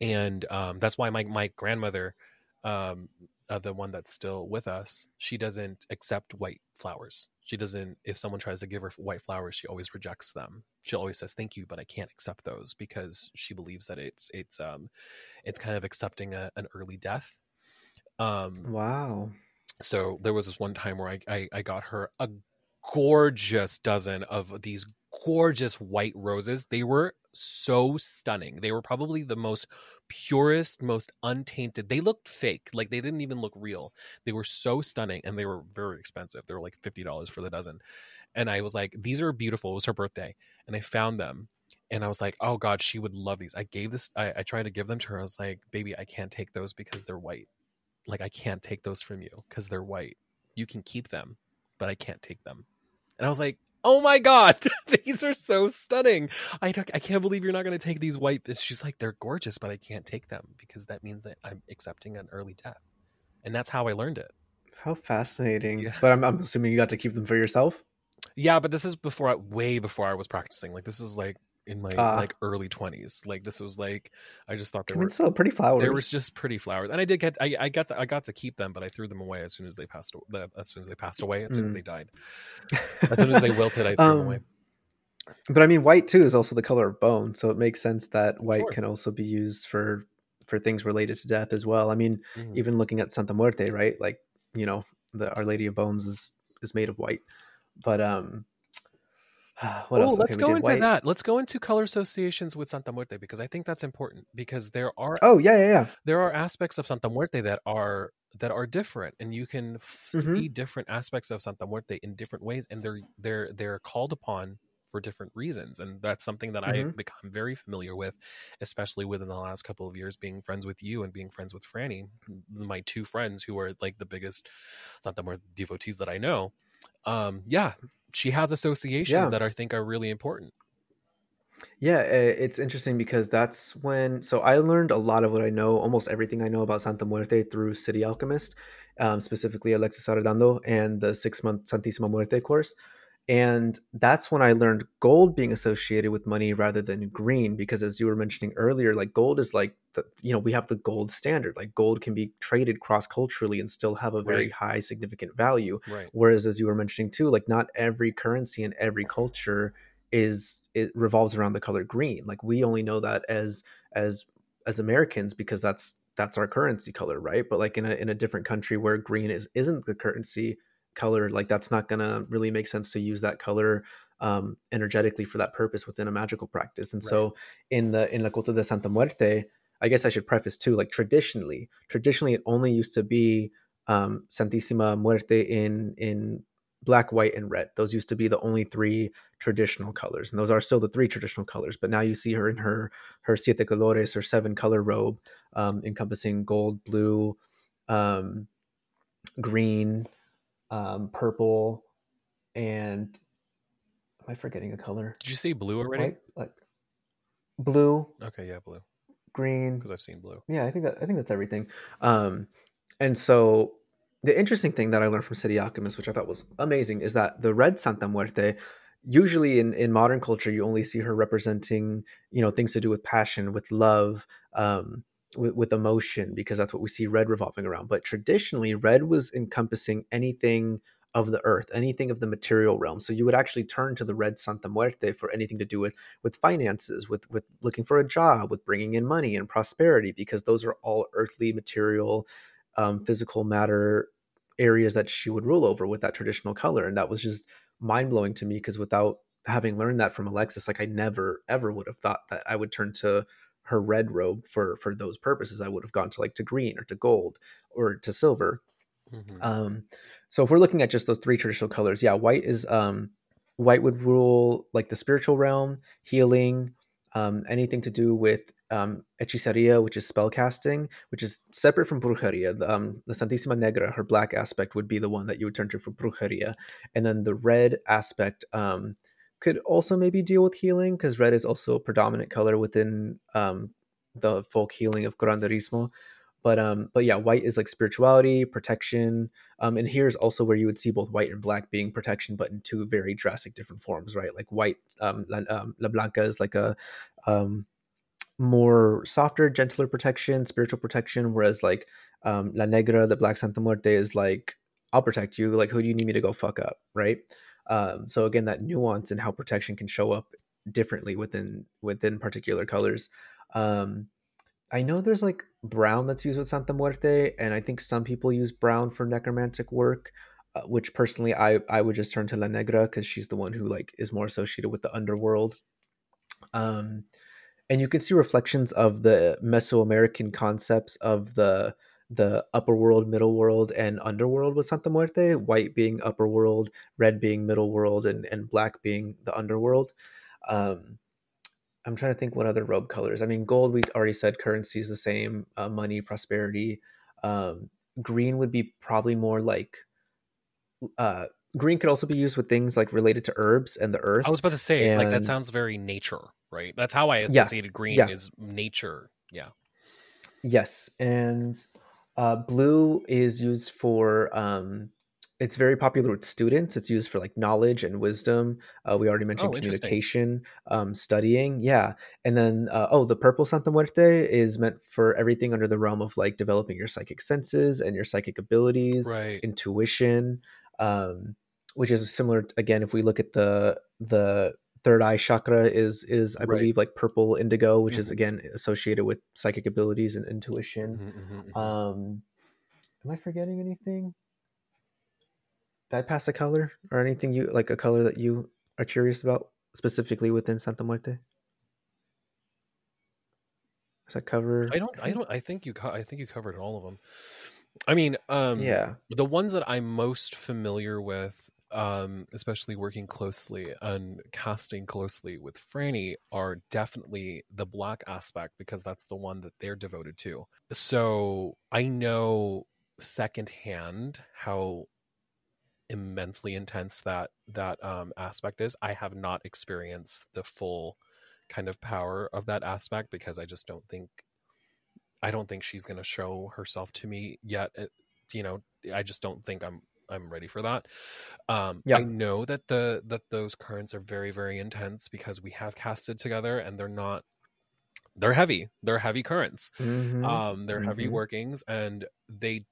and um that's why my my grandmother um uh, the one that's still with us she doesn't accept white flowers. She doesn't if someone tries to give her white flowers she always rejects them. She always says thank you but i can't accept those because she believes that it's it's um it's kind of accepting a, an early death. Um Wow. so there was this one time where I, I i got her a gorgeous dozen of these gorgeous white roses. They were so stunning. They were probably the most purest most untainted. They looked fake. Like they didn't even look real. They were so stunning and they were very expensive. They were like $50 for the dozen. And i was like these are beautiful. It was her birthday. And i found them and i was like oh god she would love these. I gave this i, I tried to give them to her. I was like baby i can't take those because they're white. Like i can't take those from you because they're white. You can keep them but i can't take them and i was like oh my god these are so stunning i, I can't believe you're not going to take these white she's like they're gorgeous but i can't take them because that means that i'm accepting an early death and that's how i learned it How fascinating. Yeah. But I'm, I'm assuming you got to keep them for yourself. yeah but this is before I, way before i was practicing like this is like in my Ah. like early 20s like this was like i just thought they I were still pretty flowers. there was just pretty flowers and i did get i, I got to, i got to keep them but i threw them away as soon as they passed as soon as they passed away as soon as Mm. they died as soon as they wilted i threw them Um, away But I mean, white too is also the color of bone, so it makes sense that white Sure. can also be used for for things related to death as well. I mean, Mhm. even looking at Santa Muerte, right? Like, you know, the Our Lady of Bones is is made of white. But um, what oh, else? let's we go into white. that. Let's go into color associations with Santa Muerte because I think that's important because there are Oh yeah, yeah, yeah. there are aspects of Santa Muerte that are that are different and you can f- Mhm. see different aspects of Santa Muerte in different ways and they're they're they're called upon for different reasons and that's something that I've Mhm. become very familiar with especially within the last couple of years being friends with you and being friends with Franny my two friends who are like the biggest Santa Muerte devotees that I know um yeah she has associations Yeah. that I think are really important Yeah, it's interesting because that's when. So I learned a lot of what I know, almost everything I know about Santa Muerte through City Alchemist, um, specifically Alexis Arredondo and the six month Santísima Muerte course. And that's when I learned gold being associated with money rather than green, because as you were mentioning earlier, like gold is like, the, you know, we have the gold standard. Like gold can be traded cross culturally and still have a very Right. high significant value. right Whereas, as you were mentioning too, like not every currency in every culture is it revolves around the color green. Like we only know that as as as Americans because that's that's our currency color, right? But like in a in a different country where green is isn't the currency color, like that's not gonna really make sense to use that color um energetically for that purpose within a magical practice. And so in the in La Cota de Santa Muerte, I guess I should preface too, like traditionally, traditionally it only used to be um, Santísima Muerte in in black, white, and red. Those used to be the only three traditional colors, and those are still the three traditional colors. But now you see her in her her siete colores, her seven color robe, um, encompassing gold, blue, um, green, um, purple, and am I forgetting a color? Did you say blue already? White, like blue, Okay, yeah, blue. green. Because I've seen blue. Yeah, I think that I think that's everything. Um, and so the interesting thing that I learned from City Alchemist, which I thought was amazing, is that the red Santa Muerte, usually in, in modern culture, you only see her representing, you know, things to do with passion, with love, um, with, with emotion, because that's what we see red revolving around. But traditionally, red was encompassing anything of the earth, anything of the material realm. So you would actually turn to the red Santa Muerte for anything to do with with finances, with with looking for a job, with bringing in money and prosperity, because those are all earthly, material, um, physical matter areas that she would rule over with that traditional color. And that was just mind blowing to me because without having learned that from Alexis, like I never ever would have thought that I would turn to her red robe for for those purposes. I would have gone to like to green or to gold or to silver. Mhm. Um, so if we're looking at just those three traditional colors, yeah, white is um, white would rule like the spiritual realm, healing, um, anything to do with um, hechiceria, which is spell casting, which is separate from brujeria. The, um, the Santísima Negra, her black aspect, would be the one that you would turn to for brujeria, and then the red aspect um, could also maybe deal with healing because red is also a predominant color within um, the folk healing of curanderismo. But um, but yeah, white is like spirituality, protection, um, and here's also where you would see both white and black being protection, but in two very drastic different forms, right? Like white, um, La, um, La Blanca is like a um, more softer, gentler protection, spiritual protection, whereas like um, La Negra, the Black Santa Muerte, is like I'll protect you. Like who do you need me to go fuck up, right? Um, so again, that nuance and how protection can show up differently within within particular colors. Um, I know there's like brown that's used with Santa Muerte, and I think some people use brown for necromantic work. Uh, which personally, I I would just turn to La Negra because she's the one who like is more associated with the underworld. Um, and you can see reflections of the Mesoamerican concepts of the the upper world, middle world, and underworld with Santa Muerte. White being upper world, red being middle world, and and black being the underworld. Um, I'm trying to think what other robe colors. I mean, gold. We already said currency is the same. Uh, money, prosperity. Um, green would be probably more like. Uh, green could also be used with things like related to herbs and the earth. I was about to say, like that sounds very nature, right? That's how I Yeah, associated green yeah. is nature. Yeah. Yes, and uh, blue is used for. Um, it's very popular with students. It's used for like knowledge and wisdom. Uh, we already mentioned Oh, communication, um, studying. Yeah, and then uh, oh, the purple Santa Muerte is meant for everything under the realm of like developing your psychic senses and your psychic abilities, Right. intuition, um, which is similar. Again, if we look at the the third eye chakra is is I Right. believe like purple indigo, which is Mhm. again associated with psychic abilities and intuition. Mhm, mhm, mhm. Um, am I forgetting anything? Did I pass a color or anything you like a color that you are curious about specifically within Santa Muerte? Does that cover? I don't. I don't. I think you. I think you covered all of them. I mean, um, yeah. the ones that I'm most familiar with, um, especially working closely and casting closely with Franny, are definitely the black aspect because that's the one that they're devoted to. So I know secondhand how immensely intense that that um, aspect is. I have not experienced the full kind of power of that aspect because I just don't think I don't think she's going to show herself to me yet. It, you know, I just don't think I'm I'm ready for that. Um, Yeah. I know that the that those currents are very very intense because we have casted together and they're not they're heavy. They're heavy currents. Mhm. Um, they're heavy Mhm. workings and they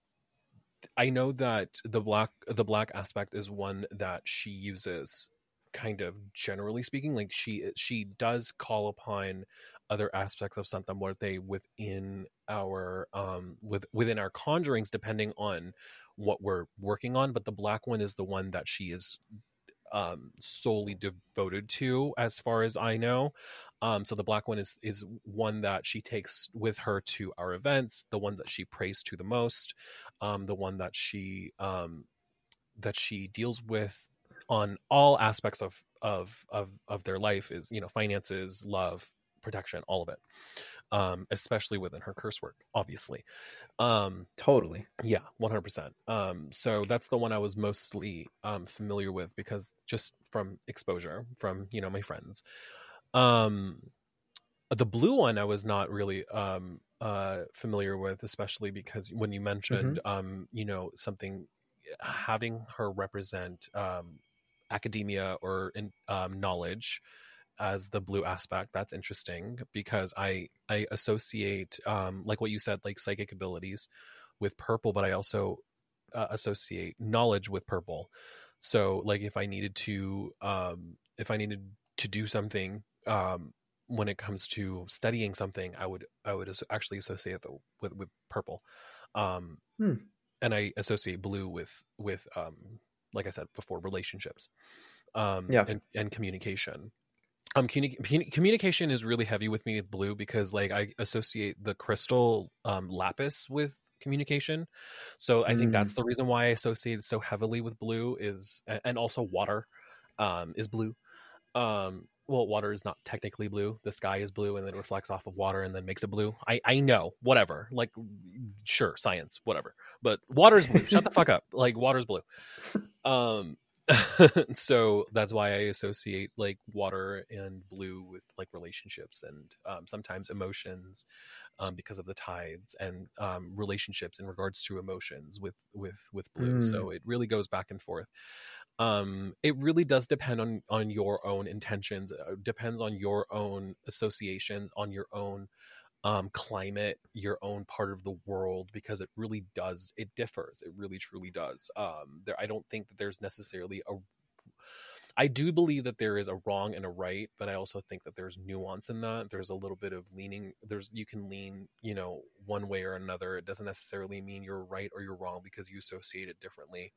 I know that the black the black aspect is one that she uses kind of generally speaking like she she does call upon other aspects of Santa Muerte within our um with within our conjurings depending on what we're working on but the black one is the one that she is um, solely devoted to, as far as I know. Um, so the black one is is one that she takes with her to our events, the ones that she prays to the most, um, the one that she um, that she deals with on all aspects of of of of their life is you know finances, love, protection, all of it. Um, especially within her curse word, obviously. Um, Totally. yeah, one hundred percent. Um, so that's the one I was mostly um familiar with because just from exposure from you know my friends. Um, the blue one I was not really um uh familiar with, especially because when you mentioned um you know something having her represent um academia or in, um, knowledge as the blue aspect that's interesting because i i associate um like what you said like psychic abilities with purple but i also uh, associate knowledge with purple so like if i needed to um if i needed to do something um when it comes to studying something i would i would actually associate that with with purple um Hmm. and i associate blue with with um like i said before relationships um Yeah. and, and communication um communi- communi- communication is really heavy with me with blue because like i associate the crystal um lapis with communication. So i think that's the reason why i associate it so heavily with blue is and also water um is blue. Um well water is not technically blue. The sky is blue and then reflects off of water and then makes it blue. I i know whatever. Like sure science whatever. But water is blue. Shut the fuck up. Like water's blue. Um so that's why i associate like water and blue with like relationships and um, sometimes emotions um, because of the tides and um, relationships in regards to emotions with with with blue. So it really goes back and forth. Um it really does depend on on your own intentions uh, depends on your own associations on your own um climate your own part of the world because it really does it differs it really truly does um there i don't think that there's necessarily a I do believe that there is a wrong and a right, but I also think that there's nuance in that. There's a little bit of leaning. There's you can lean, you know, one way or another. It doesn't necessarily mean you're right or you're wrong because you associate it differently.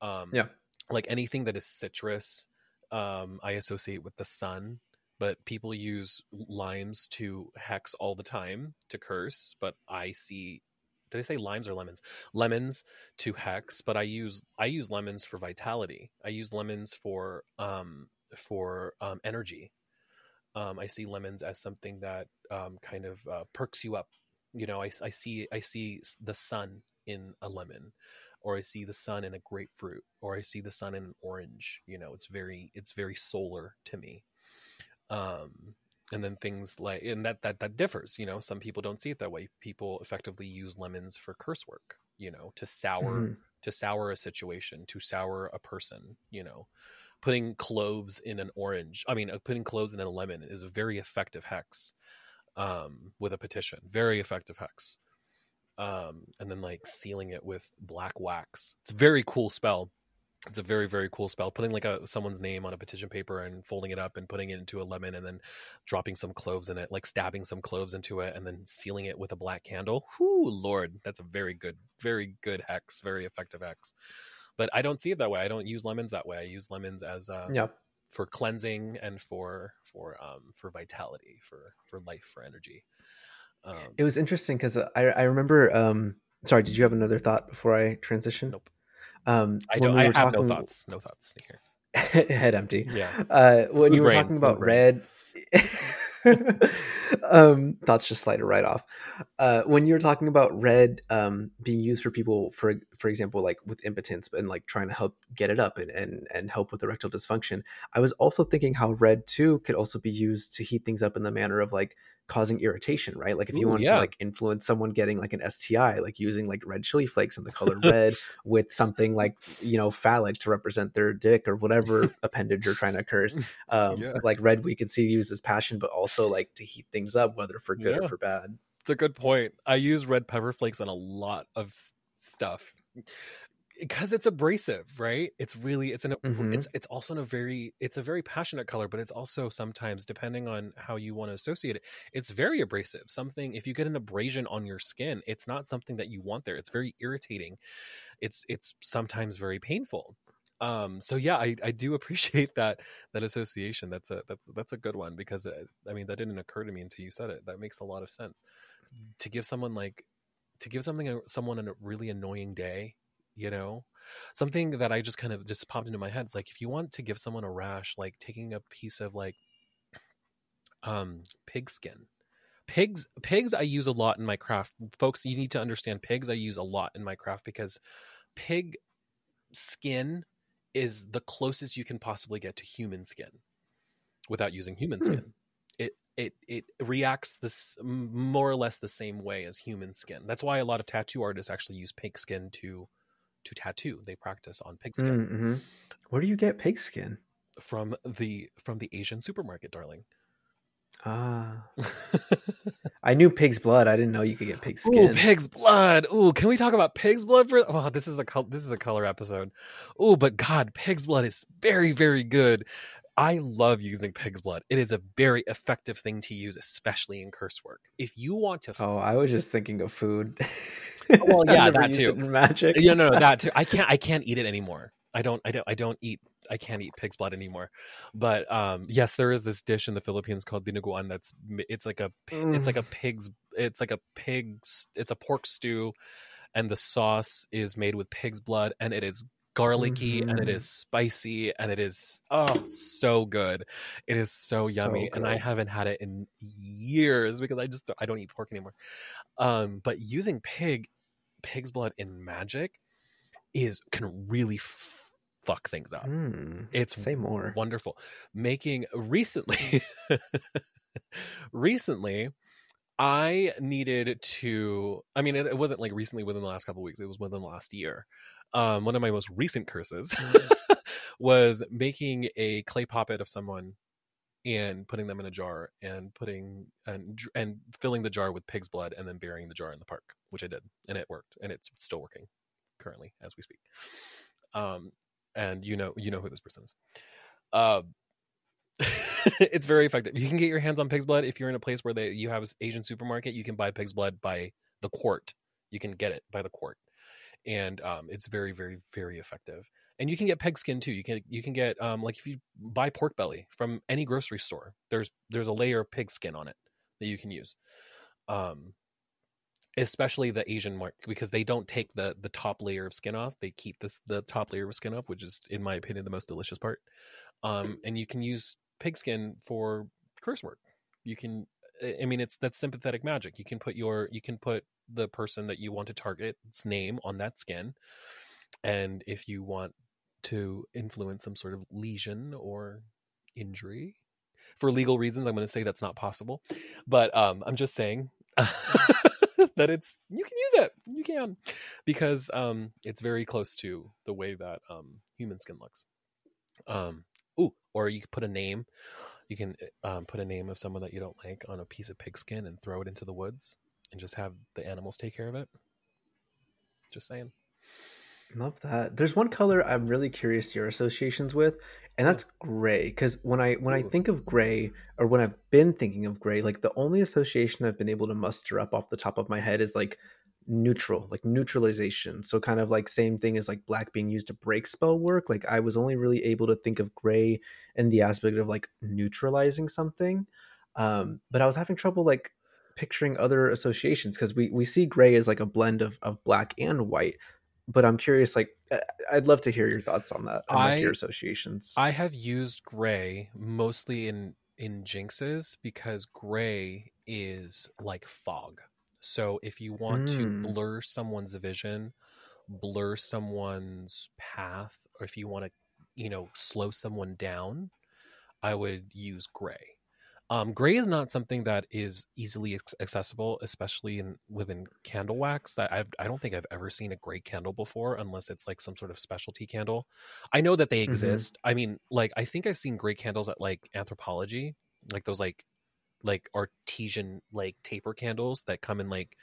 Um, Yeah. like anything that is citrus, um, I associate with the sun. But people use limes to hex all the time to curse. But I see. Did I say limes or lemons? Lemons to hex, but I use I use lemons for vitality. I use lemons for um for um energy. Um, I see lemons as something that um kind of uh, perks you up. You know, I, I see I see the sun in a lemon, or I see the sun in a grapefruit, or I see the sun in an orange. You know, it's very it's very solar to me. Um, and then things like and that that that differs. You know, some people don't see it that way. People effectively use lemons for curse work. You know, to sour Mhm. to sour a situation, to sour a person, you know. Putting cloves in an orange, I mean, uh, putting cloves in a lemon is a very effective hex um, with a petition. Very effective hex. Um, and then like sealing it with black wax. It's a very cool spell. It's a very very cool spell. Putting like a someone's name on a petition paper and folding it up and putting it into a lemon and then dropping some cloves in it, like stabbing some cloves into it and then sealing it with a black candle. Whoo, lord, that's a very good, very good hex, very effective hex. But I don't see it that way. I don't use lemons that way. I use lemons as um, Yeah. for cleansing and for for um for vitality, for for life, for energy. Um, It was interesting because I I remember. Um, sorry, did you have another thought before I transition? Nope. Um, I don't. we I have no thoughts. No thoughts here. head empty. Yeah. Uh, when you were talking about red, um, thoughts just slided right off. Uh, when you were talking about red um, being used for people, for for example, like with impotence and like trying to help get it up and and and help with erectile dysfunction, I was also thinking how red too could also be used to heat things up in the manner of like causing irritation, right? Like if you Ooh, wanted yeah. to like influence someone getting like an STI, like using like red chili flakes and the color red with something like you know phallic to represent their dick or whatever appendage you're trying to curse. Um, Yeah. Like red, we can see used as passion, but also like to heat things up, whether for good Yeah. or for bad. It's a good point. I use red pepper flakes on a lot of s- stuff because it's abrasive, right? It's really it's an Mhm. it's it's also in a very it's a very passionate color, but it's also sometimes depending on how you want to associate it, it's very abrasive. Something if you get an abrasion on your skin, it's not something that you want there. It's very irritating. It's it's sometimes very painful. um so yeah i i do appreciate that that association that's a that's that's a good one because uh, i mean that didn't occur to me until you said it that makes a lot of sense to give someone like to give something someone a really annoying day you know? Something that i just kind of just popped into my head it's like if you want to give someone a rash like taking a piece of like um pig skin. Pigs pigs i use a lot in my craft. Folks you need to understand pigs i use a lot in my craft because pig skin is the closest you can possibly get to human skin without using human Hmm. skin. It it it reacts this more or less the same way as human skin. That's why a lot of tattoo artists actually use pig skin to to tattoo they practice on pig skin Mm-hmm. Where do you get pig skin? from the from the asian supermarket darling Ah, I knew pig's blood. I didn't know you could get pig Ooh, pig's blood. Ooh, can we talk about pig's blood for? Oh, this is a col- this is a color episode. Ooh, but God, pig's blood is very very good. I love using pig's blood. It is a very effective thing to use, especially in curse work. If you want to, Oh, I was just thinking of food. Well, yeah, that too. magic. yeah, no, no, that too. I can't, I can't eat it anymore. I don't, I don't, I don't eat. I can't eat pig's blood anymore. But um, yes, there is this dish in the Philippines called dinuguan. That's it's like a pi- it's like a pig's it's like a pig's it's a pork stew, and the sauce is made with pig's blood, and it is garlicky and it Mhm. is spicy and it is oh so good. It is so So yummy, and I haven't had it in years because I just I don't eat pork anymore. Um, but using pig pig's blood in magic is can really f- fuck things up. Mm, It's say more. wonderful. Making recently, recently, I needed to. I mean, it, it wasn't like recently within the last couple of weeks. It was within the last year. Um, one of my most recent curses was making a clay puppet of someone and putting them in a jar and putting and and filling the jar with pig's blood and then burying the jar in the park, which I did, and it worked, and it's still working currently as we speak. Um, and you know, you know who this person is. Uh, it's very effective. You can get your hands on pig's blood if you're in a place where they you have an Asian supermarket. You can buy pig's blood by the quart. You can get it by the quart, and um, it's very, very, very effective. And you can get pig skin too. You can you can get um, like if you buy pork belly from any grocery store. There's there's a layer of pig skin on it that you can use. Um, especially the Asian mark because they don't take the the top layer of skin off. They keep this the top layer of skin off, which is in my opinion the most delicious part. Um, and you can use pig skin for curse work. You can I mean it's that's sympathetic magic. You can put your you can put the person that you want to target's name on that skin. And if you want to influence some sort of lesion or injury for legal reasons, I'm going to say that's not possible. But um, I'm just saying that it's you can use it. You can because um, it's very close to the way that um, human skin looks. Um, ooh, or you could put a name. You can um, put a name of someone that you don't like on a piece of pigskin and throw it into the woods and just have the animals take care of it. Just saying. Love that. There's one color I'm really curious your associations with, and that's gray. Because when I when I Ooh. think of gray, or when I've been thinking of gray, like the only association I've been able to muster up off the top of my head is like neutral, like neutralization. So kind of like same thing as like black being used to break spell work. Like I was only really able to think of gray in the aspect of like neutralizing something. Um, but I was having trouble like picturing other associations because we we see gray as like a blend of of black and white but I'm curious. Like, I- I'd love to hear your thoughts on that. On like your associations. I have used gray mostly in in jinxes because gray is like fog. So if you want to Mm. blur someone's vision, blur someone's path, or if you want to, you know, slow someone down, I would use gray. Um, gray is not something that is easily accessible, especially in within candle wax. That I've, I don't think I've ever seen a gray candle before, unless it's like some sort of specialty candle. I know that they Mhm. exist. I mean, like I think I've seen gray candles at like Anthropologie, like those like like artesian like taper candles that come in like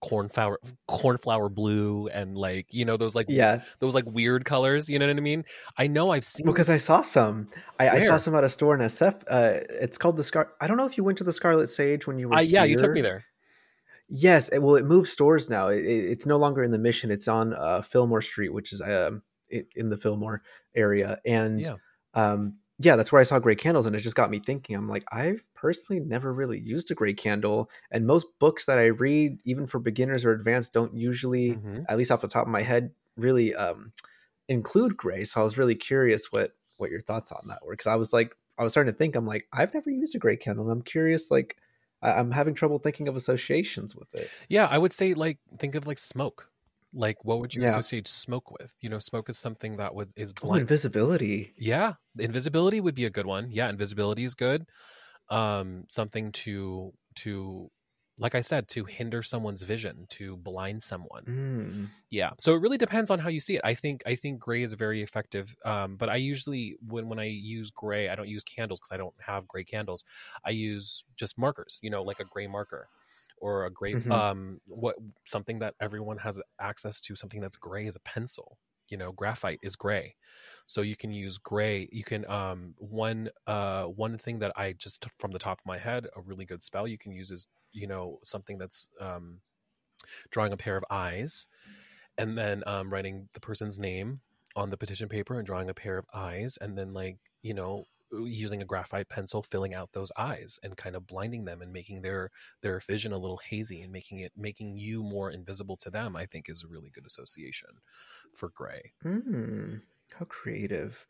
cornflower cornflower blue and like you know those like yeah, those like weird colors. You know what I mean? I know I've seen because I saw some. I, I saw some at a store in SF. Uh, it's called the Scar. I don't know if you went to the Scarlet Sage when you were. I, yeah, you took me there. Yes, it, well, it moved stores now. It, it- it's no longer in the Mission. It's on uh, Fillmore Street, which is um, in the Fillmore area, and Yeah. um, yeah, that's where I saw gray candles, and it just got me thinking. I'm like, I've personally never really used a gray candle, and most books that I read, even for beginners or advanced, don't usually, Mhm. at least off the top of my head, really um, include gray. So I was really curious what what your thoughts on that were, because I was like, I was starting to think, I'm like, I've never used a gray candle, and I'm curious, like, I, I'm having trouble thinking of associations with it. Yeah, I would say like think of like smoke. Like what would you Yeah. associate smoke with? You know, smoke is something that would is Oh, blind. invisibility. yeah, invisibility would be a good one. Yeah, invisibility is good. Um, something to to like I said, to hinder someone's vision, to blind someone. Mm. Yeah. So it really depends on how you see it. I think I think gray is very effective. Um, but I usually when when I use gray, I don't use candles because I don't have gray candles. I use just markers, you know, like a gray marker or a gray Mhm. um what something that everyone has access to, something that's gray is a pencil. You know, graphite is gray. So you can use gray. You can um one uh one thing that I just from the top of my head, a really good spell you can use is, you know, something that's um drawing a pair of eyes and then um, writing the person's name on the petition paper and drawing a pair of eyes and then like you know using a graphite pencil filling out those eyes and kind of blinding them and making their their vision a little hazy and making it making you more invisible to them i think is a really good association for gray Mm, how creative.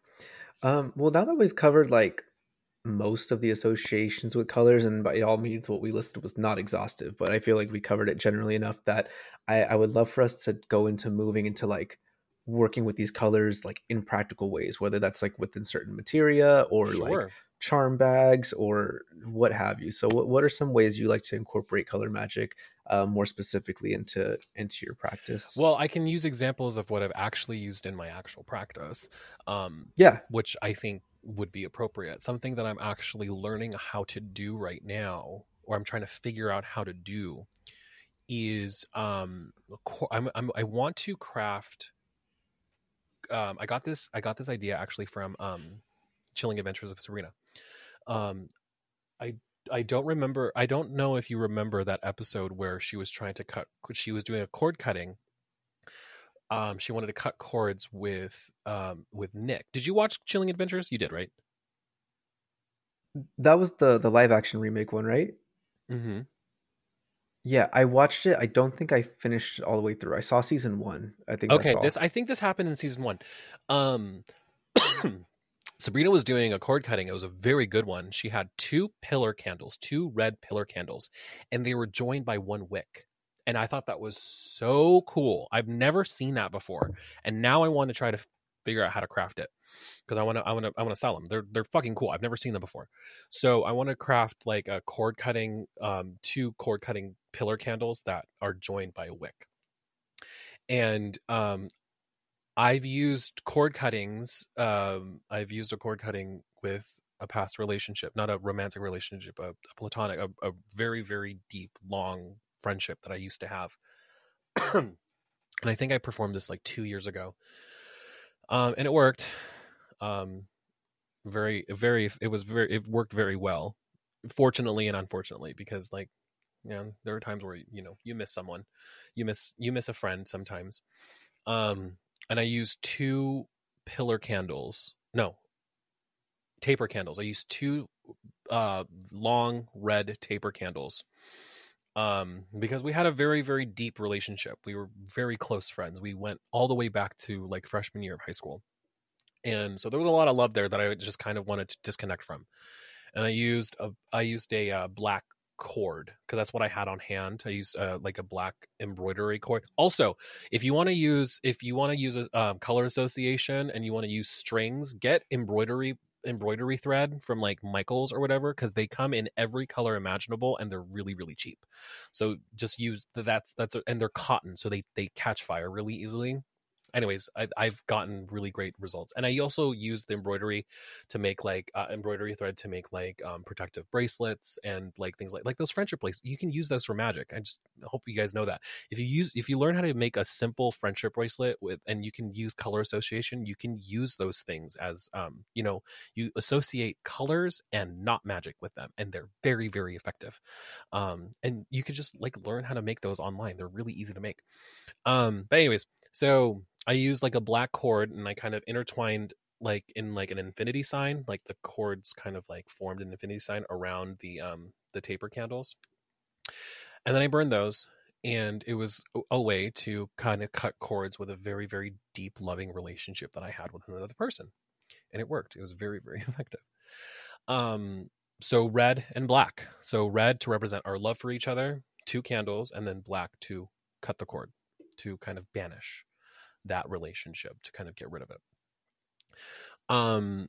Um, well, now that we've covered like most of the associations with colors, and by all means, what we listed was not exhaustive, but I feel like we covered it generally enough that I, I would love for us to go into moving into like working with these colors like in practical ways, whether that's like within certain materia or like charm bags or what have you. So, what, what are some ways you like to incorporate color magic um, more specifically into into your practice? well i can use examples of what i've actually used in my actual practice um, yeah, which I think would be appropriate. Something that I'm actually learning how to do right now, or I'm trying to figure out how to do, is um, I'm, I'm I want to craft. Um, I got this. I got this idea actually from um, Chilling Adventures of Sabrina. Um, I I don't remember. I don't know if you remember that episode where she was trying to cut. She was doing a cord cutting um, she wanted to cut cords with um, with Nick. Did you watch Chilling Adventures? You did, right? that was the the live action remake one, right? Mm-hmm. Yeah, I watched it. I don't think I finished all the way through. I saw season one. I think. Okay, that's all. this I think this happened in season one. Um, Sabrina was doing a cord cutting. It was a very good one. She had two pillar candles, two red pillar candles, and they were joined by one wick. And I thought that was so cool. I've never seen that before, and now I want to try to figure out how to craft it because I want to. I want to. I want to sell them. They're they're fucking cool. I've never seen them before, so I want to craft like a cord cutting, um, two cord cutting pillar candles that are joined by a wick. And um, I've used cord cuttings. Um, I've used a cord cutting with a past relationship, not a romantic relationship, a, a platonic, a, a very, very deep, long friendship that I used to have. and I think I performed this like two years ago. Um, and it worked. Um, very, very, it was very, it worked very well. Fortunately and unfortunately, because like, know, there are times where, you know, you miss someone, you miss, you miss a friend sometimes. Um, and I use two pillar candles. No, taper candles. I use two uh, long red taper candles um, because we had a very, very deep relationship. We were very close friends. We went all the way back to like freshman year of high school. And so there was a lot of love there that I just kind of wanted to disconnect from. And I used a I used a uh, black cord because that's what I had on hand. I used uh, like a black embroidery cord. Also, if you want to use if you want to use a um, color association and you want to use strings, get embroidery embroidery thread from like Michaels or whatever because they come in every color imaginable and they're really really cheap. So just use the, that's that's and they're cotton so they they catch fire really easily. Anyways, I, I've gotten really great results, and I also use the embroidery to make like uh, embroidery thread to make like um, protective bracelets and like things like like those friendship bracelets. You can use those for magic. I just hope you guys know that if you use if you learn how to make a simple friendship bracelet with and you can use color association, you can use those things as um you know you associate colors and not magic with them, and they're very very effective. Um, and you could just like learn how to make those online. They're really easy to make. Um, but anyways, so I used like a black cord and I kind of intertwined like in like an infinity sign, like the cords kind of like formed an infinity sign around the um the taper candles. And then I burned those and it was a way to kind of cut cords with a very very deep loving relationship that I had with another person. And it worked. It was very very effective. Um so red and black. So red to represent our love for each other, two candles and then black to cut the cord, to kind of banish that relationship, to kind of get rid of it. Um,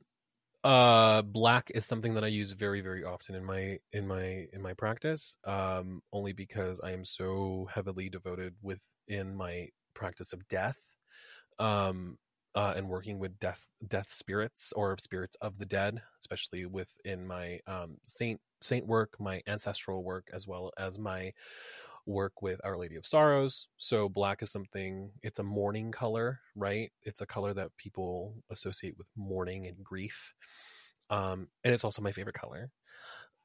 uh, black is something that I use very, very often in my in my in my practice. Um, only because I am so heavily devoted within my practice of death. Um, uh, and working with death death spirits or spirits of the dead, especially within my um, saint saint work, my ancestral work, as well as my work with Our Lady of Sorrows. So black is something, it's a mourning color, right? It's a color that people associate with mourning and grief. Um, and it's also my favorite color.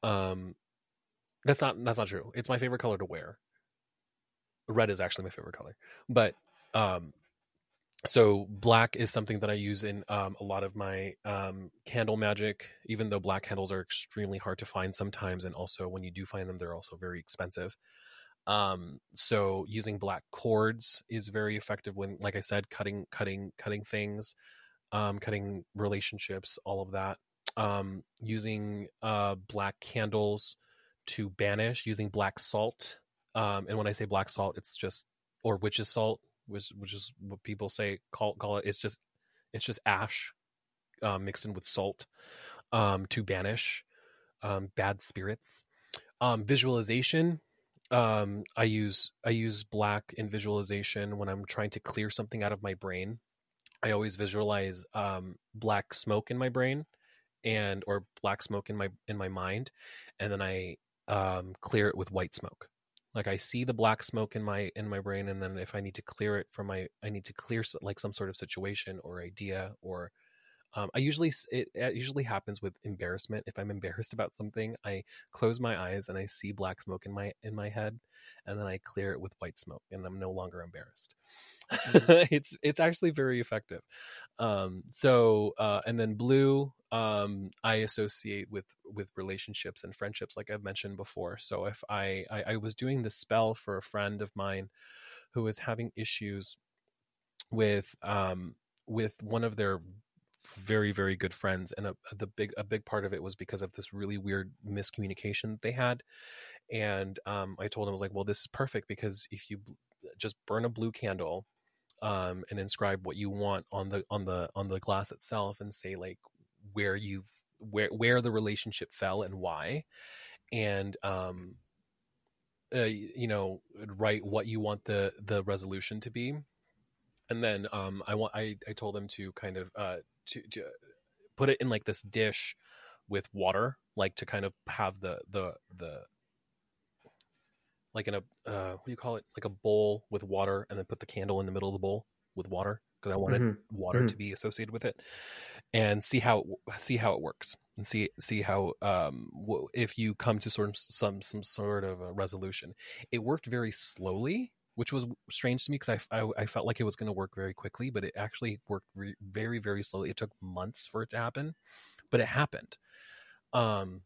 Um, that's not that's not true. It's my favorite color to wear. Red is actually my favorite color. But um so black is something that I use in um, a lot of my um, candle magic, even though black candles are extremely hard to find sometimes, and also when you do find them, they're also very expensive. Um, so using black cords is very effective when, like I said, cutting, cutting, cutting things, um, cutting relationships, all of that. Um, using uh, black candles to banish, using black salt. Um, and when I say black salt, it's just or witch's salt, which which is what people say call call it. It's just it's just ash uh, mixed in with salt um, to banish um, bad spirits. Um, visualization um, I use I use black in visualization when I'm trying to clear something out of my brain. I always visualize um, black smoke in my brain and or black smoke in my in my mind, and then I um, clear it with white smoke. Like I see the black smoke in my in my brain, and then if I need to clear it from my, I need to clear like some sort of situation or idea or um, I usually it, it, usually happens with embarrassment. If I'm embarrassed about something, I close my eyes and I see black smoke in my in my head, and then I clear it with white smoke, and I'm no longer embarrassed. Mm-hmm. it's it's actually very effective. Um, so uh, and then blue, um, I associate with with relationships and friendships, like I've mentioned before. So if I, I I was doing the spell for a friend of mine who was having issues with um with one of their very very good friends and a, the big a big part of it was because of this really weird miscommunication that they had and um, i told him i was like well this is perfect because if you just burn a blue candle um, and inscribe what you want on the on the on the glass itself and say like where you've where where the relationship fell and why and um uh, you know write what you want the the resolution to be and then um i want i i told them to kind of uh to, to put it in like this dish with water, like to kind of have the the the like in a uh, what do you call it? Like a bowl with water, and then put the candle in the middle of the bowl with water because I wanted mm-hmm. water mm-hmm. to be associated with it, and see how see how it works, and see see how um if you come to sort of some some sort of a resolution. It worked very slowly, which was strange to me because I, I, I, felt like it was going to work very quickly, but it actually worked re- very, very slowly. It took months for it to happen, but it happened. Um,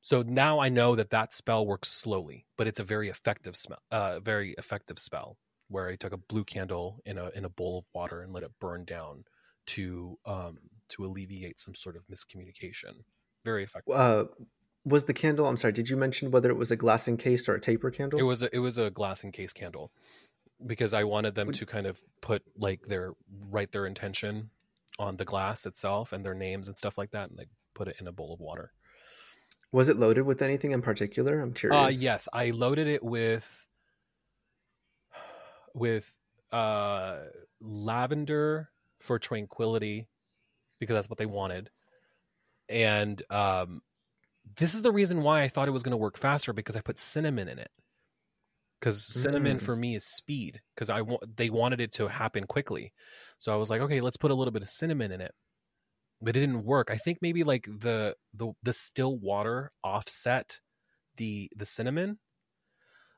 so now I know that that spell works slowly, but it's a very effective smell, uh, very effective spell where I took a blue candle in a in a bowl of water and let it burn down to um, to alleviate some sort of miscommunication. Very effective. Uh, was the candle i'm sorry did you mention whether it was a glass encased or a taper candle? It was a, it was a glass encased candle because i wanted them to kind of put like their write their intention on the glass itself and their names and stuff like that and they put it in a bowl of water. Was it loaded with anything in particular? I'm uh, curious. uh yes i loaded it with with uh lavender for tranquility because that's what they wanted. And um this is the reason why I thought it was going to work faster because I put cinnamon in it. Because cinnamon mm. for me is speed. Because I want they wanted it to happen quickly, so I was like, okay, let's put a little bit of cinnamon in it. But it didn't work. I think maybe like the the the still water offset the the cinnamon.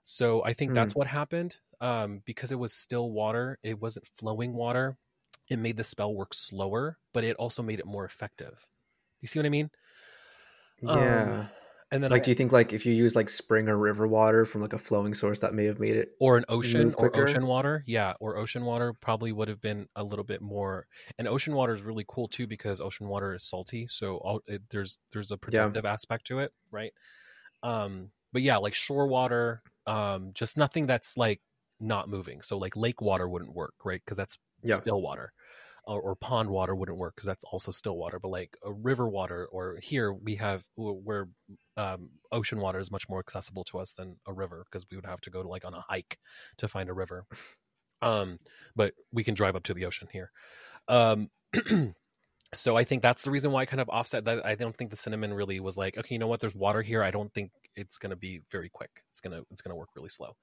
So I think mm. that's what happened. Um, because it was still water, it wasn't flowing water. it made the spell work slower, but it also made it more effective. You see what I mean? Um, Yeah. and then like, I, do you think like if you use like spring or river water from like a flowing source, that may have made it? or an ocean or ocean water yeah or ocean water probably would have been a little bit more and ocean water is really cool too because ocean water is salty so all, it, there's there's a protective aspect to it right um but yeah like shore water um just nothing that's like not moving so like lake water wouldn't work right because that's Yeah. still water or, or pond water wouldn't work because that's also still water but like a river water or here we have where um, ocean water is much more accessible to us than a river because we would have to go to like on a hike to find a river. Um but we can drive up to the ocean here. Um so i think that's the reason why i kind of offset that. I don't think the cinnamon really was like okay you know what? There's water here. I don't think it's going to be very quick. It's to it's to work really slow.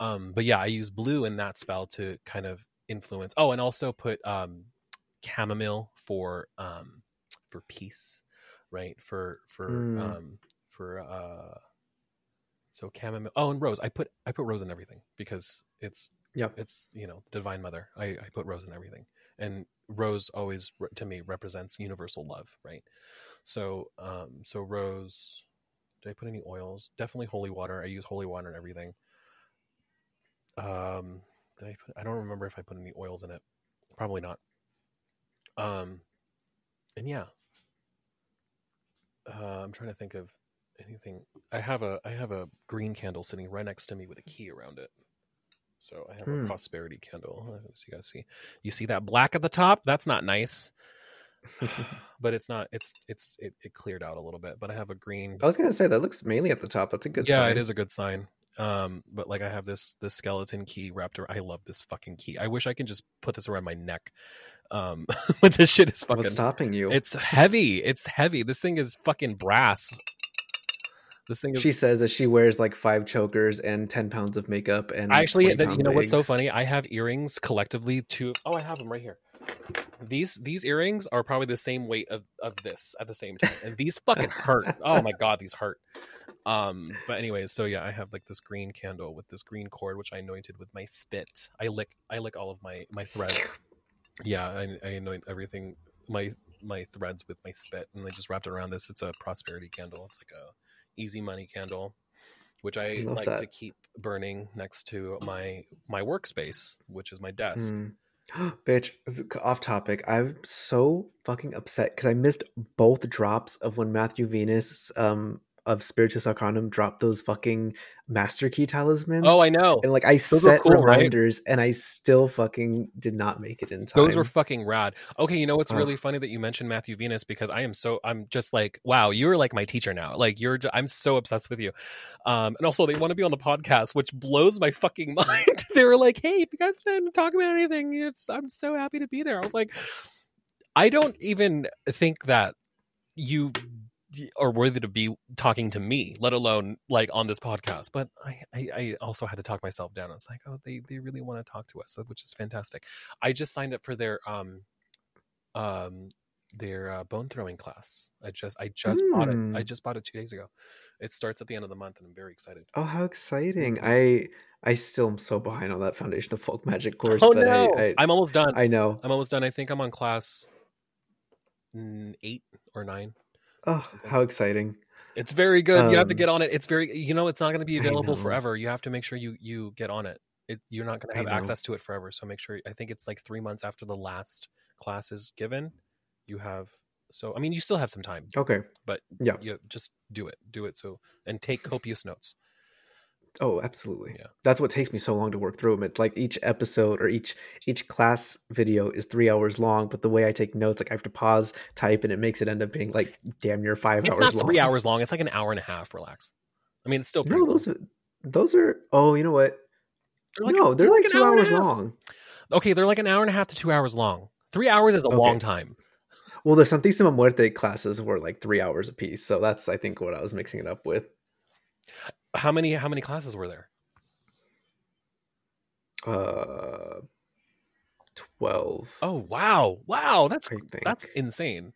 Um but yeah i use blue in that spell to kind of influence. Oh and also put um chamomile for um for peace right? For for Mm. um for uh so chamomile oh and rose. I put i put rose in everything because it's Yeah. it's you know divine mother. I i put rose in everything. And rose always to me represents universal love right? So um so rose did i put any oils? Definitely holy water. I use holy water and everything. Um did i put i don't remember if i put any oils in it. Probably not um and yeah. Uh, i'm trying to think of anything. I have a i have a green candle sitting right next to me with a key around it. So i have Hmm. a prosperity candle. As you guys see you see that black at the top? That's not nice. But it's not it's it's it, it cleared out a little bit. But i have a green I was gonna say that looks mainly at the top. That's a good. yeah sign. it is a good sign. Um but like i have this this skeleton key wrapped around i love this fucking key. I wish i could just put this around my neck um but this shit is fucking What's stopping you? it's heavy. It's heavy. This thing is fucking brass. This thing is she says that she wears like five chokers and ten pounds of makeup and actually that, you know what's so funny? I have earrings collectively two oh i have them right here. These these earrings are probably the same weight of of this at the same time. And these fucking hurt. Oh my god these hurt. Um but anyways so yeah i have like this green candle with this green cord which i anointed with my spit. I lick i lick all of my my threads yeah i, I anoint everything my my threads with my spit and i just wrapped it around this it's a prosperity candle it's like a easy money candle which i Love like that. to keep burning next to my my workspace which is my desk Hmm. Bitch, off topic. I'm so fucking upset because I missed both drops of when Matthew Venus um of Spiritus Arcanum dropped those fucking master key talismans. oh i know and like I Those set cool, right? reminders and I still fucking did not make it in time. Those were fucking rad. Okay, you know what's really funny that you mentioned Matthew Venus because I am so I'm just like wow, you're like my teacher now. Like you're I'm so obsessed with you. Um and also they want to be on the podcast, which blows my fucking mind. they were like, "Hey, if you guys want to talk about anything, it's I'm so happy to be there." I was like, I don't even think that you are worthy to be talking to me, let alone like on this podcast. But I, I, I also had to talk myself down. I was like, oh, they, they really want to talk to us, which is fantastic. I just signed up for their um um their uh, bone throwing class. I just I just bought it. Hmm. I just bought it two days ago. It starts at the end of the month, and I'm very excited. Oh, how exciting! I I still am so behind on that Foundation of Folk Magic course. oh but no, I, I'm almost done. I know. I'm almost done. I think I'm on class mm, eight or nine. Oh, how exciting! It's very good. you have to Um, get on it. It's very you know it's not going to be available forever. You have to make sure you you get on it. It you're not going to have access to it forever. So make sure I think it's like 3 months after the last class is given, you have so I mean you still have some time, Okay. but Yeah. you just do it. Do it so and take copious notes. Oh, absolutely. Yeah. That's what takes me so long to work through them. It's like each episode or each each class video is three hours long, but the way I take notes, like I have to pause, type, and it makes it end up being like damn near five It's hours not long. 3 hours long. It's like an hour and a half, relax. I mean, it's still pretty No, long. those are those are. Oh, you know what? They're like- no, they're like, an two hour hours long. Okay, they're like an hour and a half to 2 hours long. 3 hours is a Okay. long time. Well, the Santísima Muerte classes were like three hours apiece, so that's I think what I was mixing it up with. How many how many classes were there? Uh, twelve. Oh, wow. Wow, that's That's insane.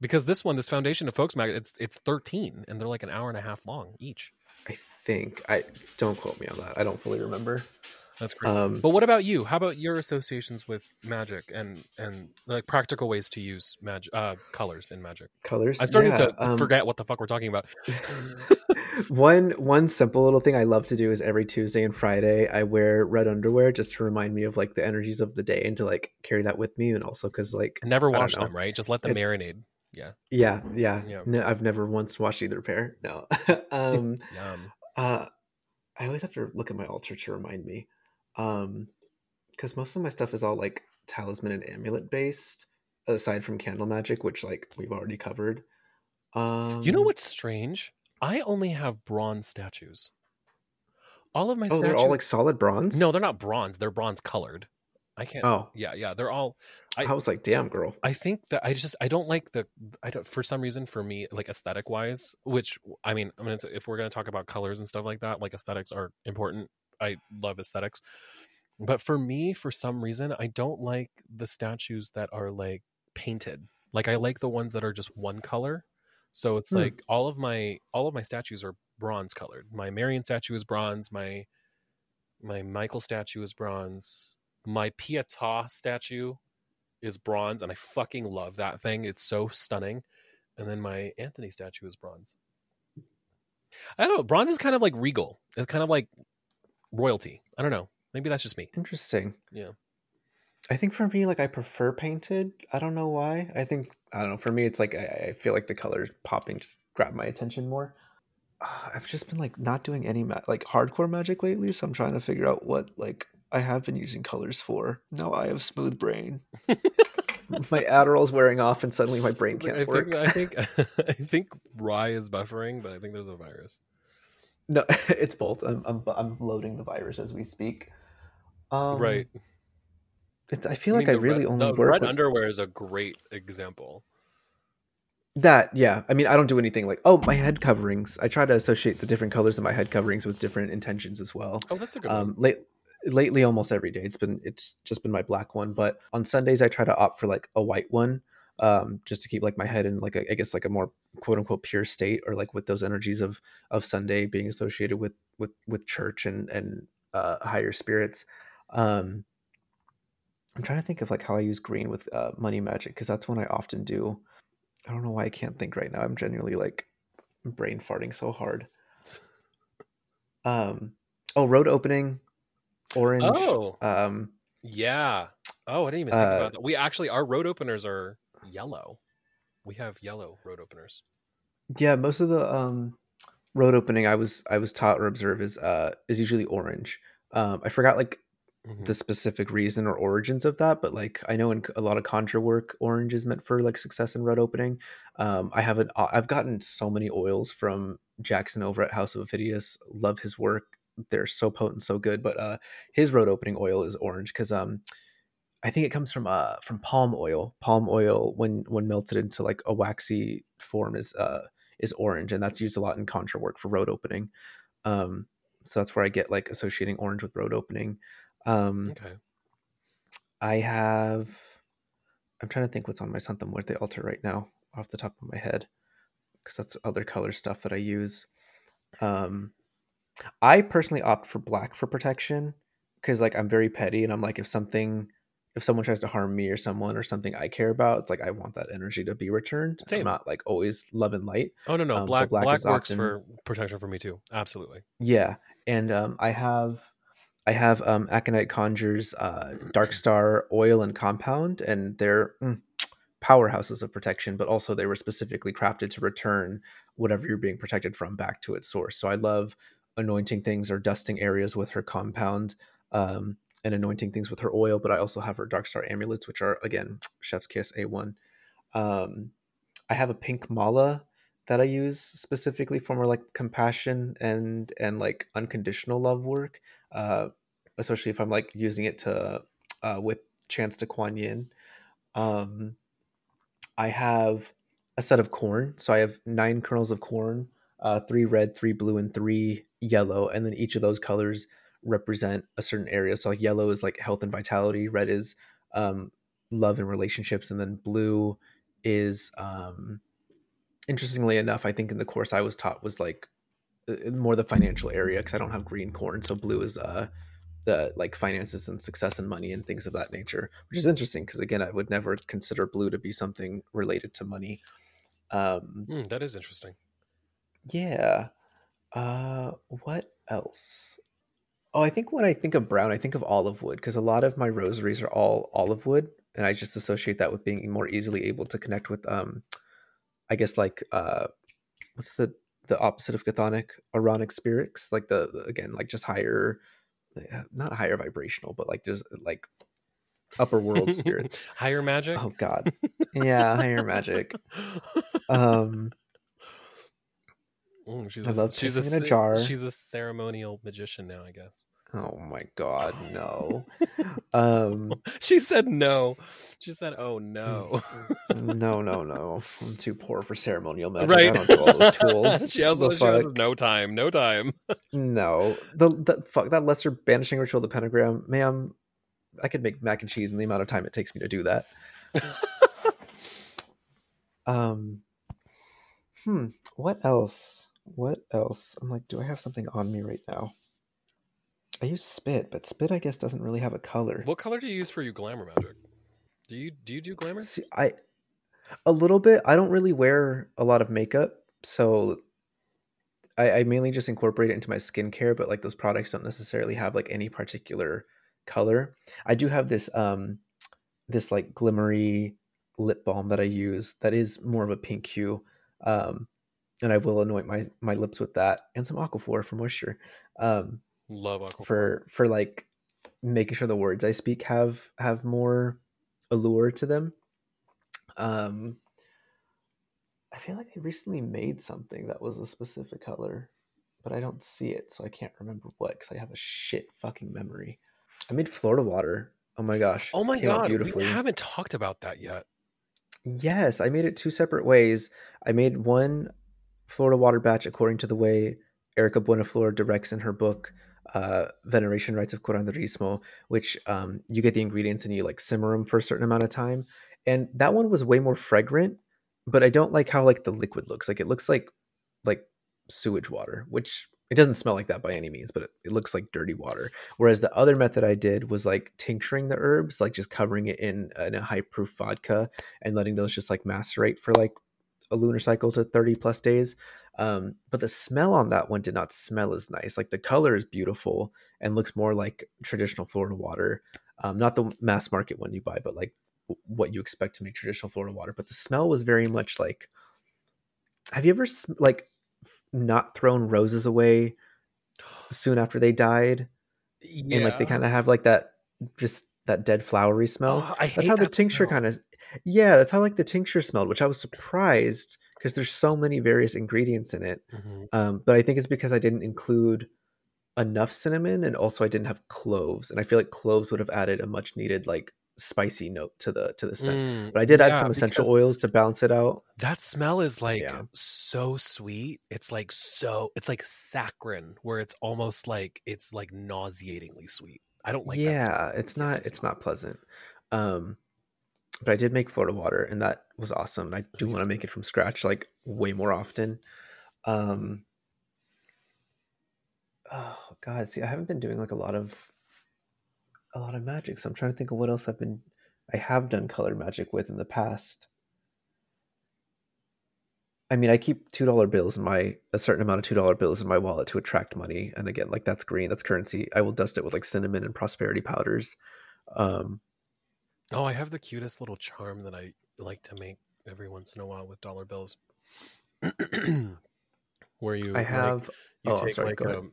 Because this one, this Foundation of Folks magazine, it's it's 13 and they're like an hour and a half long each. I think I don't quote me on that. I don't fully remember. That's great. Um, But what about you? How about your associations with magic and and like practical ways to use magic uh, colors in magic? colors. I'm starting yeah, to um, forget what the fuck we're talking about. one one simple little thing I love to do is every Tuesday and Friday I wear red underwear just to remind me of like the energies of the day and to like carry that with me and also because like Never I don't wash them, right? Just let them It's- marinate. Yeah. yeah yeah, Yeah. No, I've never once washed either pair no um Yum. uh I always have to look at my altar to remind me um because most of my stuff is all like talisman and amulet based aside from candle magic which like we've already covered um You know what's strange? I only have bronze statues. All of my oh statues. they're all like solid bronze no, they're not bronze. They're bronze colored. I can't. oh Yeah, yeah. They're all. I- I was like damn girl I think that I just I don't like the I don't for some reason for me like aesthetic wise, which I mean I'm gonna if we're gonna talk about colors and stuff like that, like aesthetics are important. I love aesthetics, but for me, for some reason, I don't like the statues that are like painted. Like I like the ones that are just one color. So it's Hmm. like all of my all of my statues are bronze colored. My Marian statue is bronze. My my Michael statue is bronze. My Pietà statue is bronze, and I fucking love that thing. It's so stunning. And then my Anthony statue is bronze. I don't know. Bronze is kind of like regal. It's kind of like royalty. I don't know. Maybe that's just me. Interesting. Yeah. I think for me, like I prefer painted. I don't know why. I think I don't know. For me, it's like I, I feel like the colors popping just grab my attention more. Ah, I've just been like not doing any ma- like hardcore magic lately, so I'm trying to figure out what like I have been using colors for. Now I have smooth brain. my Adderall's wearing off, and suddenly my brain can't I work. think I think I think Ry is buffering, but I think there's a virus. No, it's both. I'm, I'm I'm loading the virus as we speak. Um, right. It, I feel I like I really red, only the work red with- underwear is a great example. That yeah, I mean I don't do anything like oh my head coverings. I try to associate the different colors of my head coverings with different intentions as well. Oh, that's a good Um, one. late lately almost every day it's been it's just been my black one, but on Sundays I try to opt for like a white one, um, just to keep like my head in like a, I guess like a more quote unquote pure state or like with those energies of of Sunday being associated with with with church and and uh, higher spirits. Um, I'm trying to think of like how I use green with uh, money magic because that's one I often do. I don't know why I can't think right now. I'm genuinely like brain farting so hard. Um, oh, road opening, orange. Oh. um, Yeah. Oh, I didn't even think uh, about that. We actually our road openers are yellow. We have yellow road openers. yeah. Most of the um, road opening I was I was taught or observed is uh is usually orange. Um, I forgot like Mhm. the specific reason or origins of that, but like I know in a lot of conjure work, orange is meant for like success in road opening. Um, I haven't. I've gotten so many oils from Jackson over at House of Ophidius. Love his work. They're so potent, so good. But uh, his road opening oil is orange because um, I think it comes from uh from palm oil. Palm oil when when melted into like a waxy form is uh is orange, and that's used a lot in conjure work for road opening. Um, so that's where I get like associating orange with road opening. Um, Okay. I have. I'm trying to think what's on my Santa Muerte altar right now, off the top of my head, because that's other color stuff that I use. Um, I personally opt for black for protection because, like, I'm very petty, and I'm like, if something, if someone tries to harm me or someone or something I care about, it's like I want that energy to be returned. Same. I'm not like always love and light. Oh no no Um, so black black black, is works often- for protection for me too. Absolutely. Yeah, and um, I have I have um, Aconite Conjures uh, Dark Star Oil and Compound, and they're mm, powerhouses of protection. But also, they were specifically crafted to return whatever you're being protected from back to its source. So I love anointing things or dusting areas with her compound. Um, and anointing things with her oil, but I also have her Dark Star amulets, which are again Chef's Kiss A1. Um, I have a pink mala that I use specifically for more like compassion and and like unconditional love work. Uh, especially if I'm like using it to uh, with chance to Kuan Yin. Um, I have a set of corn, so I have nine kernels of corn, uh, three red, three blue, and three yellow, and then each of those colors represent a certain area. So like yellow is like health and vitality, red is um, love and relationships, and then blue is um, interestingly enough, I think in the course I was taught was like uh, more the financial area because I don't have green corn, so blue is uh the like finances and success and money and things of that nature, which is interesting because again, I would never consider blue to be something related to money. Um, Hmm, that is interesting. yeah. Uh, what else? Oh, I think when I think of brown, I think of olive wood because a lot of my rosaries are all olive wood, and I just associate that with being more easily able to connect with, um, I guess like uh, what's the the opposite of chthonic? ouranic spirits, like the again, like just higher, uh, not higher vibrational, but like there's like upper world spirits. Higher magic. Oh God, yeah, higher magic. Um, Mm, she's I a, love she's a, in a jar. She's a ceremonial magician now, I guess. oh my God, no. Um. She said no. She said, "Oh no." no, no, no. I'm too poor for ceremonial magic. right. I don't do all those tools. she also she has no time. No time. No, the the fuck that lesser banishing ritual, of the pentagram, ma'am. I could make mac and cheese in the amount of time it takes me to do that. Um, hmm. What else? What else? I'm like, do I have something on me right now? I use spit, but spit, I guess, doesn't really have a color. what color do you use for your glamour magic? Do you do you do glamour? See, I a little bit. I don't really wear a lot of makeup, so I, I mainly just incorporate it into my skincare. But like those products don't necessarily have like any particular color. I do have this um this like glimmery lip balm that I use that is more of a pink hue. Um, and I will anoint my my lips with that and some aquaphor for moisture. Um, Love aqua. for for like making sure the words I speak have have more allure to them. Um I feel like I recently made something that was a specific color, but I don't see it, so I can't remember what because I have a shit fucking memory. I made Florida water. Oh my gosh. Oh my came god, we beautifully. haven't talked about that yet. Yes, I made it two separate ways. I made one Florida water batch according to the way Erika Buenaflor directs in her book, uh, Veneration Rites of Curanderismo, which um, you get the ingredients and you like simmer them for a certain amount of time. And that one was way more fragrant, but I don't like how like the liquid looks. Like it looks like like sewage water, which it doesn't smell like that by any means, but it, it looks like dirty water. Whereas the other method I did was like tincturing the herbs, like just covering it in, in a high proof vodka and letting those just like macerate for like a lunar cycle to 30 plus days. Um, but the smell on that one did not smell as nice. Like the color is beautiful and looks more like traditional Florida water. Um, not the mass market one you buy, but like w- what you expect to make traditional Florida water. But the smell was very much like. Have you ever sm- like f- not thrown roses away soon after they died, Yeah. and like they kind of have like that just that dead flowery smell? Oh, that's how the tincture kind of yeah that's how like the tincture smelled which i was surprised because there's so many various ingredients in it Mhm. um, but i think it's because i didn't include enough cinnamon and also i didn't have cloves and i feel like cloves would have added a much needed like spicy note to the to the scent Mm, but i did add some essential oils to balance it out That smell is like Yeah. so sweet. It's like so. It's like saccharine, where it's almost like it's like nauseatingly sweet. I don't like. that yeah it's not it's not pleasant um but i did make florida water and that was awesome i do want to make it from scratch like way more often. Um oh god see i haven't been doing like a lot of a lot of magic so i'm trying to think of what else i've been i have done color magic with in the past. I mean i keep two dollar bills in my a certain amount of two dollar bills in my wallet to attract money and again like that's green that's currency. I will dust it with like cinnamon and prosperity powders. Um Oh, I have the cutest little charm that I like to make every once in a while with dollar bills. Where you i like, have you oh, take sorry, like go um,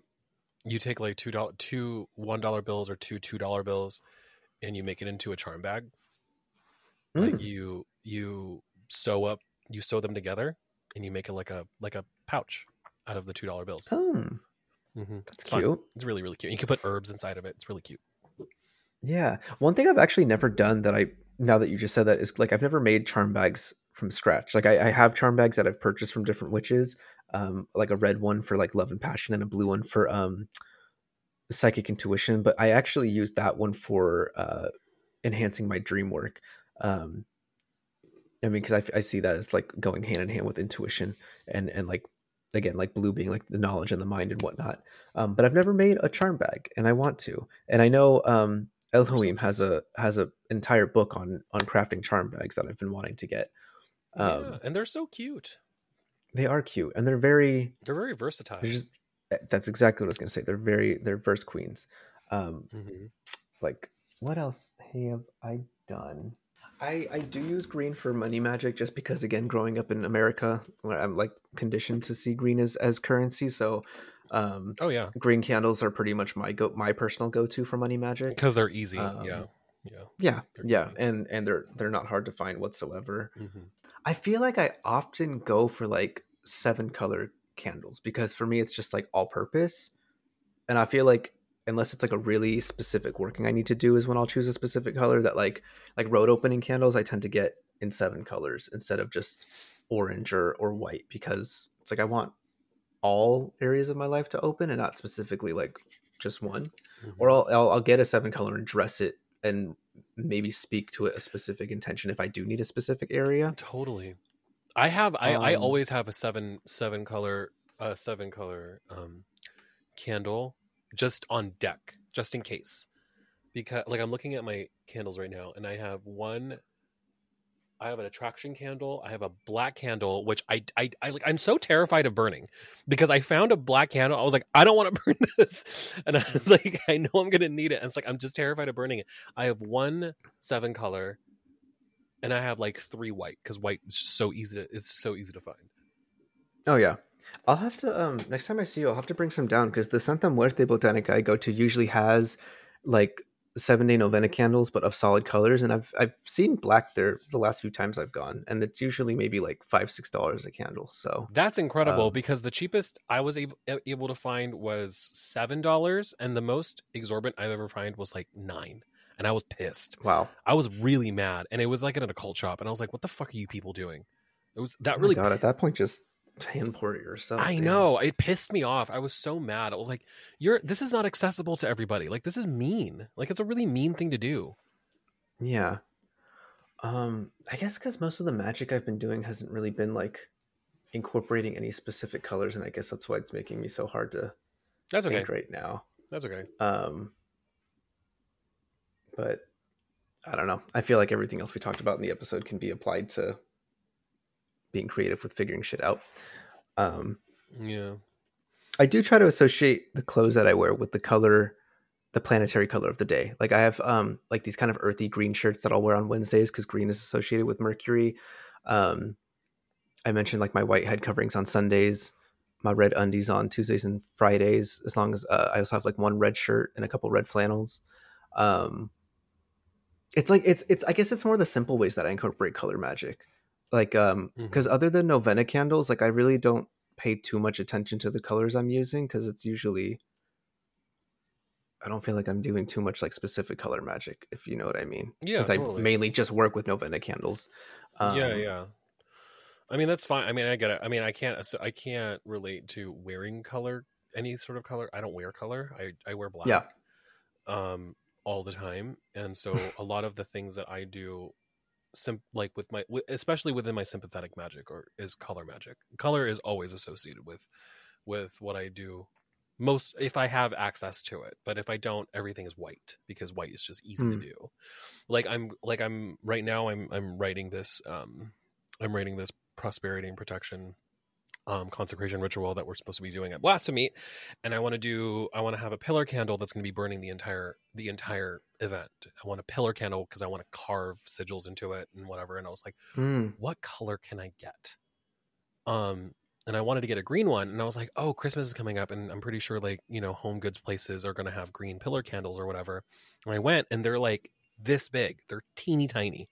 you take like two dollar two one dollar bills or two two dollar bills, and you make it into a charm bag. Like Mm, you you sew up you sew them together, and you make it like a like a pouch out of the two dollar bills. oh hmm that's It's fun. cute It's really really cute. You can put herbs inside of it. It's really cute. Yeah. One thing I've actually never done that I now that you just said that is like I've never made charm bags from scratch. Like I, I have charm bags that I've purchased from different witches, um, like a red one for like love and passion and a blue one for um psychic intuition. But I actually used that one for uh enhancing my dream work. Um I mean, because I, I see that as like going hand in hand with intuition and and like again, like blue being like the knowledge and the mind and whatnot. Um, but I've never made a charm bag, and I want to. And I know um, El They're so Haim has a has a entire book on on crafting charm bags that I've been wanting to get. Um, yeah, and they're so cute. They are cute, and they're very. They're very versatile. They're just. eh, That's exactly what I was gonna say. They're very. They're verse queens. Um, Mhm. like what else have I done? I I do use green for money magic just because again growing up in America where I'm like conditioned to see green as as currency so um Oh yeah, green candles are pretty much my go my personal go-to for money magic. because they're easy. Um, yeah, yeah. Yeah. Yeah, and and they're they're not hard to find whatsoever. Mhm. I feel like I often go for like seven color candles because for me it's just like all purpose. And I feel like unless it's like a really specific working I need to do is when I'll choose a specific color that like like road opening candles I tend to get in seven colors instead of just orange or or white because it's like I want all areas of my life to open and not specifically like just one Mhm. or I'll, I'll I'll get a seven color and dress it and maybe speak to it a specific intention if I do need a specific area. Totally. I have I, I Um, always have a seven seven color uh seven color um candle just on deck, just in case. Because like I'm looking at my candles right now and I have one I have an attraction candle. I have a black candle, which I, I, I like. I'm so terrified of burning because I found a black candle. I was like, I don't want to burn this, and I was like, I know I'm gonna need it. And it's like I'm just terrified of burning it. I have one seven color, and I have like three white because white is so easy to it's so easy to find. Oh yeah. I'll have to um next time I see you I'll have to bring some down because the Santa Muerte Botanica I go to usually has like seven day novena candles but of solid colors and I've I've seen black there the last few times I've gone and it's usually maybe like five six dollars a candle so That's incredible Um, because the cheapest I was able able to find was seven dollars, and the most exorbitant I've ever found was like nine, and I was pissed. wow I was really mad, and it was like at a cult shop, and I was like, "What the fuck are you people doing?" It was that oh really. god at that point just hand pour it yourself I damn. know it pissed me off. I was so mad. I was like, "You're this is not accessible to everybody. Like this is mean. Like it's a really mean thing to do." Yeah. Um, I guess because most of the magic I've been doing hasn't really been like incorporating any specific colors, and I guess that's why it's making me so hard to That's okay. think right now. That's okay. Um, but I don't know. I feel like everything else we talked about in the episode can be applied to being creative with figuring shit out. Um, Yeah. I do try to associate the clothes that I wear with the color, the planetary color of the day. Like I have um like these kind of earthy green shirts that I'll wear on Wednesdays because green is associated with Mercury. Um, I mentioned like my white head coverings on Sundays, my red undies on Tuesdays and Fridays. As long as uh, I also have like one red shirt and a couple red flannels. Um, it's like it's it's I guess it's more the simple ways that I incorporate color magic. Like um because other than novena candles, like I really don't pay too much attention to the colors I'm using because it's usually I don't feel like I'm doing too much like specific color magic, if you know what I mean. Yeah, Since totally. I mainly just work with novena candles. yeah, Um, yeah. I mean that's fine. I mean I get it. I mean I can't. so I can't relate to wearing color, any sort of color. I don't wear color. I I wear black. Yeah. Um, all the time, and so a lot of the things that I do, sim- like with my, especially within my sympathetic magic, or is color magic. Color is always associated with, with what I do. Most if I have access to it, but if I don't, everything is white because white is just easy to Hmm. do. Like I'm, like I'm right now. I'm I'm writing this. Um, I'm writing this prosperity and protection um, consecration ritual that we're supposed to be doing at Blasphemy, and I want to do I want to have a pillar candle that's going to be burning the entire the entire event. I want a pillar candle because I want to carve sigils into it and whatever. And I was like, mm, what color can I get? Um, and I wanted to get a green one, and I was like, oh, Christmas is coming up, and I'm pretty sure like you know home goods places are going to have green pillar candles or whatever. And I went, and they're like this big, they're teeny tiny,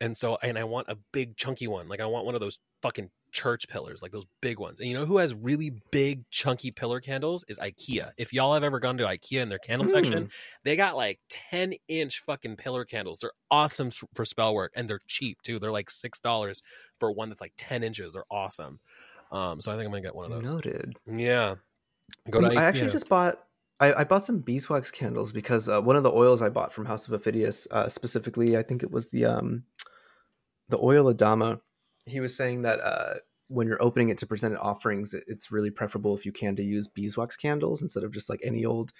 and so and I want a big chunky one, like I want one of those fucking church pillars, like those big ones. And you know who has really big chunky pillar candles is IKEA. If y'all have ever gone to IKEA in their candle Hmm. section, they got like 10 inch fucking pillar candles. They're awesome for spell work and they're cheap too. They're like $6 for one that's like 10 inches. They're awesome. Um, so I think I'm gonna get one of those. noted. Yeah. Go to Um, I actually just bought. I, I bought some beeswax candles because uh, one of the oils I bought from House of Ophidius, uh, specifically, I think it was the um, the oil Adama. He was saying that uh, when you're opening it to present offerings, it's really preferable if you can to use beeswax candles instead of just like any old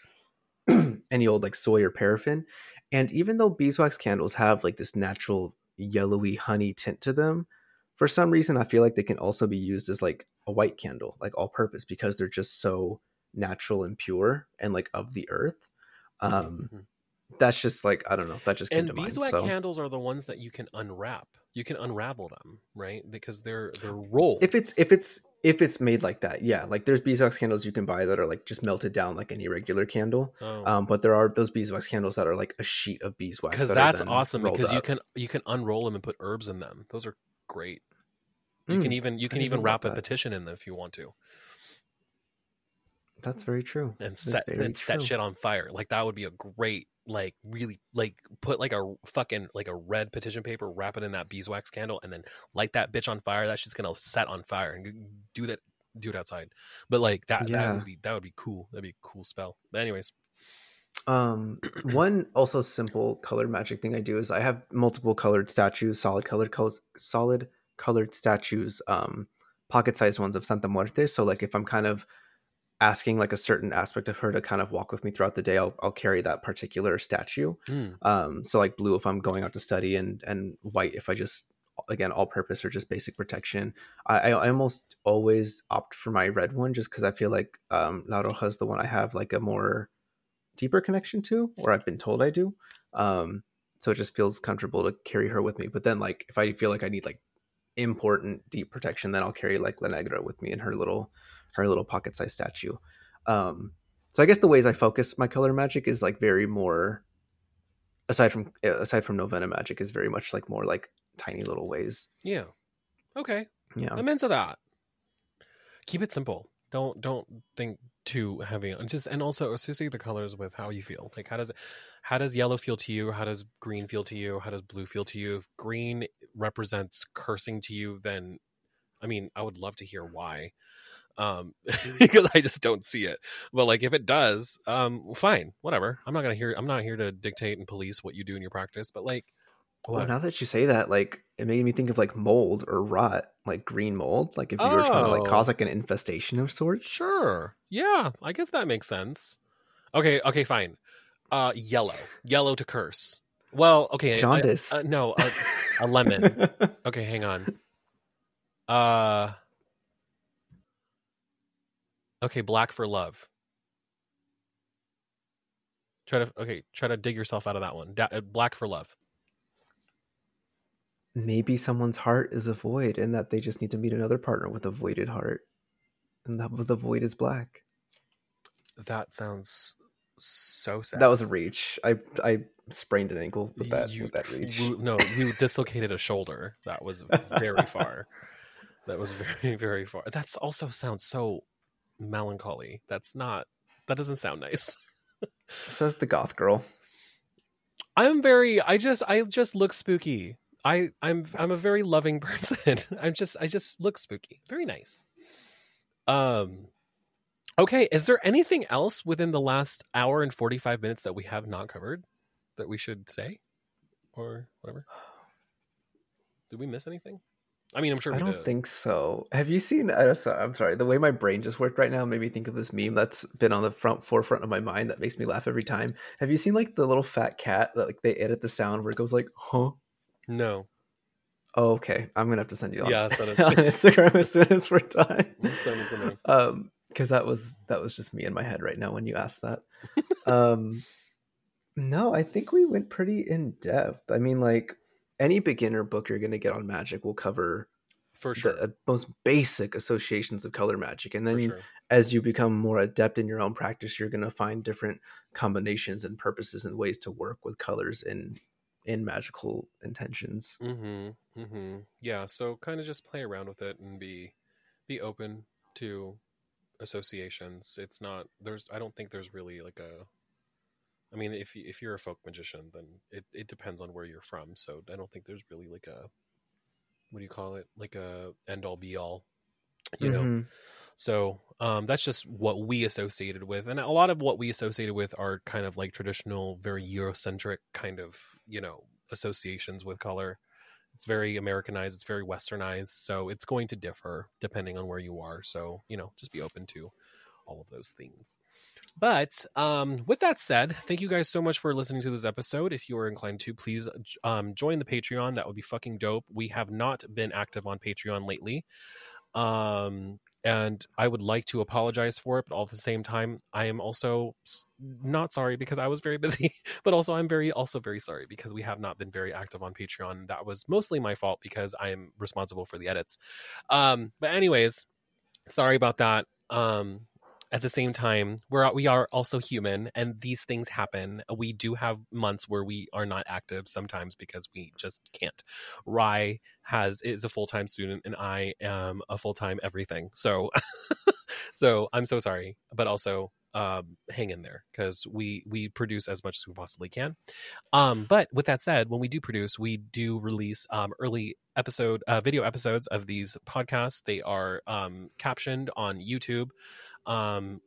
any old like soy or paraffin. And even though beeswax candles have like this natural yellowy honey tint to them, for some reason I feel like they can also be used as like a white candle, like all purpose, because they're just so natural and pure and like of the earth. Um, Mhm. that's just like I don't know. That just came and to mind. beeswax So candles are the ones that you can unwrap. You can unravel them, right? Because they're they're rolled. if it's if it's if it's made like that, yeah, like there's beeswax candles you can buy that are like just melted down like any regular candle. Oh. Um, but there are those beeswax candles that are like a sheet of beeswax. because that that's awesome because you can you can unroll them and put herbs in them those are great you can Mm, even you I can even wrap a that. petition in them if you want to That's very true. and That's set and set shit on fire. Like that would be a great like really like put like a fucking like a red petition paper wrap it in that beeswax candle and then light that bitch on fire. That shit's gonna set on fire and do that do it outside. But like that that would be that would be cool. That'd be a cool spell. But anyways. Um, one also simple color magic thing I do is I have multiple colored statues, solid colored colors, solid colored statues, um, pocket sized ones of Santa Muerte. So like if I'm kind of asking like a certain aspect of her to kind of walk with me throughout the day, I'll I'll carry that particular statue. Hmm. Um, so like blue if I'm going out to study, and and white if I just again all purpose or just basic protection. I, I almost always opt for my red one just because I feel like um, La Roja is the one I have like a more deeper connection to, or I've been told I do. Um, so it just feels comfortable to carry her with me. But then like if I feel like I need like important deep protection, then I'll carry like La Negra with me in her little her little pocket sized statue. Um, so I guess the ways I focus my color magic is like very more aside from uh, aside from novena magic is very much like more like tiny little ways. yeah okay Yeah. I'm into that. Keep it simple. Don't don't think too heavy on just and also associate the colors with how you feel. Like how does how does yellow feel to you? How does green feel to you? How does blue feel to you? If green represents cursing to you, then I mean, I would love to hear why. Um because I just don't see it. But like if it does, um fine, whatever. I'm not going to hear I'm not here to dictate and police what you do in your practice, but like Well, now that you say that, like it made me think of like mold or rot, like green mold. Like if you were trying to like Oh. cause like an infestation of sorts. Sure. Yeah, I guess that makes sense. Okay, okay, fine. Uh yellow. Yellow to curse. Well, okay. I- Jaundice. uh, no, a, a lemon. Okay, hang on. Uh Okay, black for love. Try to okay, try to dig yourself out of that one. Da- uh, black for love. Maybe someone's heart is a void, and that they just need to meet another partner with a voided heart, and that the void is black. That sounds so sad. That was a reach. I I sprained an ankle with that You with that reach. tru- no, you dislocated a shoulder. That was very far. That was very, very far. That's also sounds so melancholy. That's not. That doesn't sound nice. Says the goth girl. I'm very. I just. I just look spooky. I. I'm. I'm a very loving person. I'm just. I just look spooky. Very nice. Um. Okay. Is there anything else within the last hour and forty five minutes that we have not covered that we should say, or whatever? Did we miss anything? I mean, I'm sure I don't did. think so. Have you seen? I don't- sorry, I'm sorry. The way my brain just worked right now made me think of this meme that's been on the front forefront of my mind that makes me laugh every time. Have you seen like the little fat cat that like they edit the sound where it goes like, "Huh"? No. Oh, okay. I'm gonna have to send you on, Yeah, that's on Instagram as soon as we're done. Send it to me. Um, because that was that was just me in my head right now when you asked that. um, no, I think we went pretty in depth. I mean, like any beginner book you're gonna get on magic will cover For sure. the uh, most basic associations of color magic, and then sure. as you become more adept in your own practice, you're gonna find different combinations and purposes and ways to work with colors in in magical intentions. Mm-hmm. Mm-hmm. Yeah. So kind of just play around with it and be be open to associations. It's not there's I don't think there's really like a I mean if you- if you're a folk magician then it, it depends on where you're from. So I don't think there's really like a what do you call it? Like a end all be all. You know. Mhm. So um, that's just what we associated with, and a lot of what we associated with are kind of like traditional, very Eurocentric kind of you know associations with color. it's very Americanized, it's very westernized, so it's going to differ depending on where you are. So, you know, just be open to all of those things. But um, with that said, thank you guys so much for listening to this episode. If you are inclined to, please um, join the Patreon. That would be fucking dope. We have not been active on Patreon lately. Um, and I would like to apologize for it, but all at the same time, I am also not sorry because I was very busy, but also I'm very also very sorry because we have not been very active on Patreon. That was mostly my fault because I am responsible for the edits. Um, but anyways, sorry about that. Um, at the same time we're we are also human and these things happen we do have months where we are not active sometimes because we just can't Ry has is a full-time student and i am a full-time everything so so i'm so sorry but also um, hang in there because we we produce as much as we possibly can. Um, but with that said, when we do produce, we do release um, early episode uh, video episodes of these podcasts. They are um, captioned on YouTube. Um,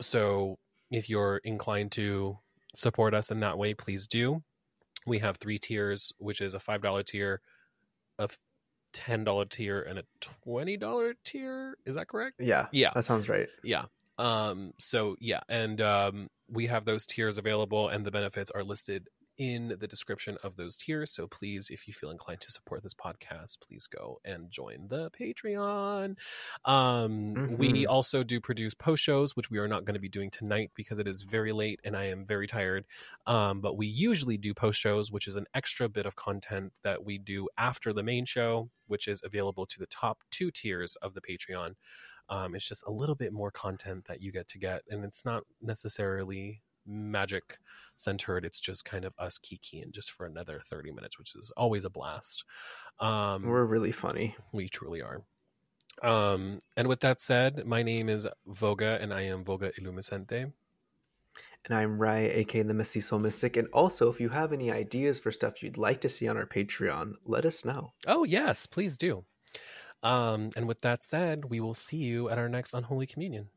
so if you're inclined to support us in that way, please do. We have three tiers, which is a five dollar tier, a ten dollar tier, and a twenty dollar tier. Is that correct? Yeah. Yeah. That sounds right. Yeah. Um, so yeah, and um, we have those tiers available, and the benefits are listed in the description of those tiers. So please, if you feel inclined to support this podcast, please go and join the Patreon. Um, mm-hmm. We also do produce post shows, which we are not going to be doing tonight because it is very late and I am very tired. Um, but we usually do post shows, which is an extra bit of content that we do after the main show, which is available to the top two tiers of the Patreon. Um, it's just a little bit more content that you get to get, and it's not necessarily magic centered. It's just kind of us kikiing just for another 30 minutes, which is always a blast. Um, We're really funny. We truly are. Um, and with that said, my name is Voga and I am Voga Illumiscente. And I'm Ry, aka the Mestizo Mystic. And also, if you have any ideas for stuff you'd like to see on our Patreon, let us know. Oh, yes, please do. Um, and with that said, we will see you at our next Unholy Communion.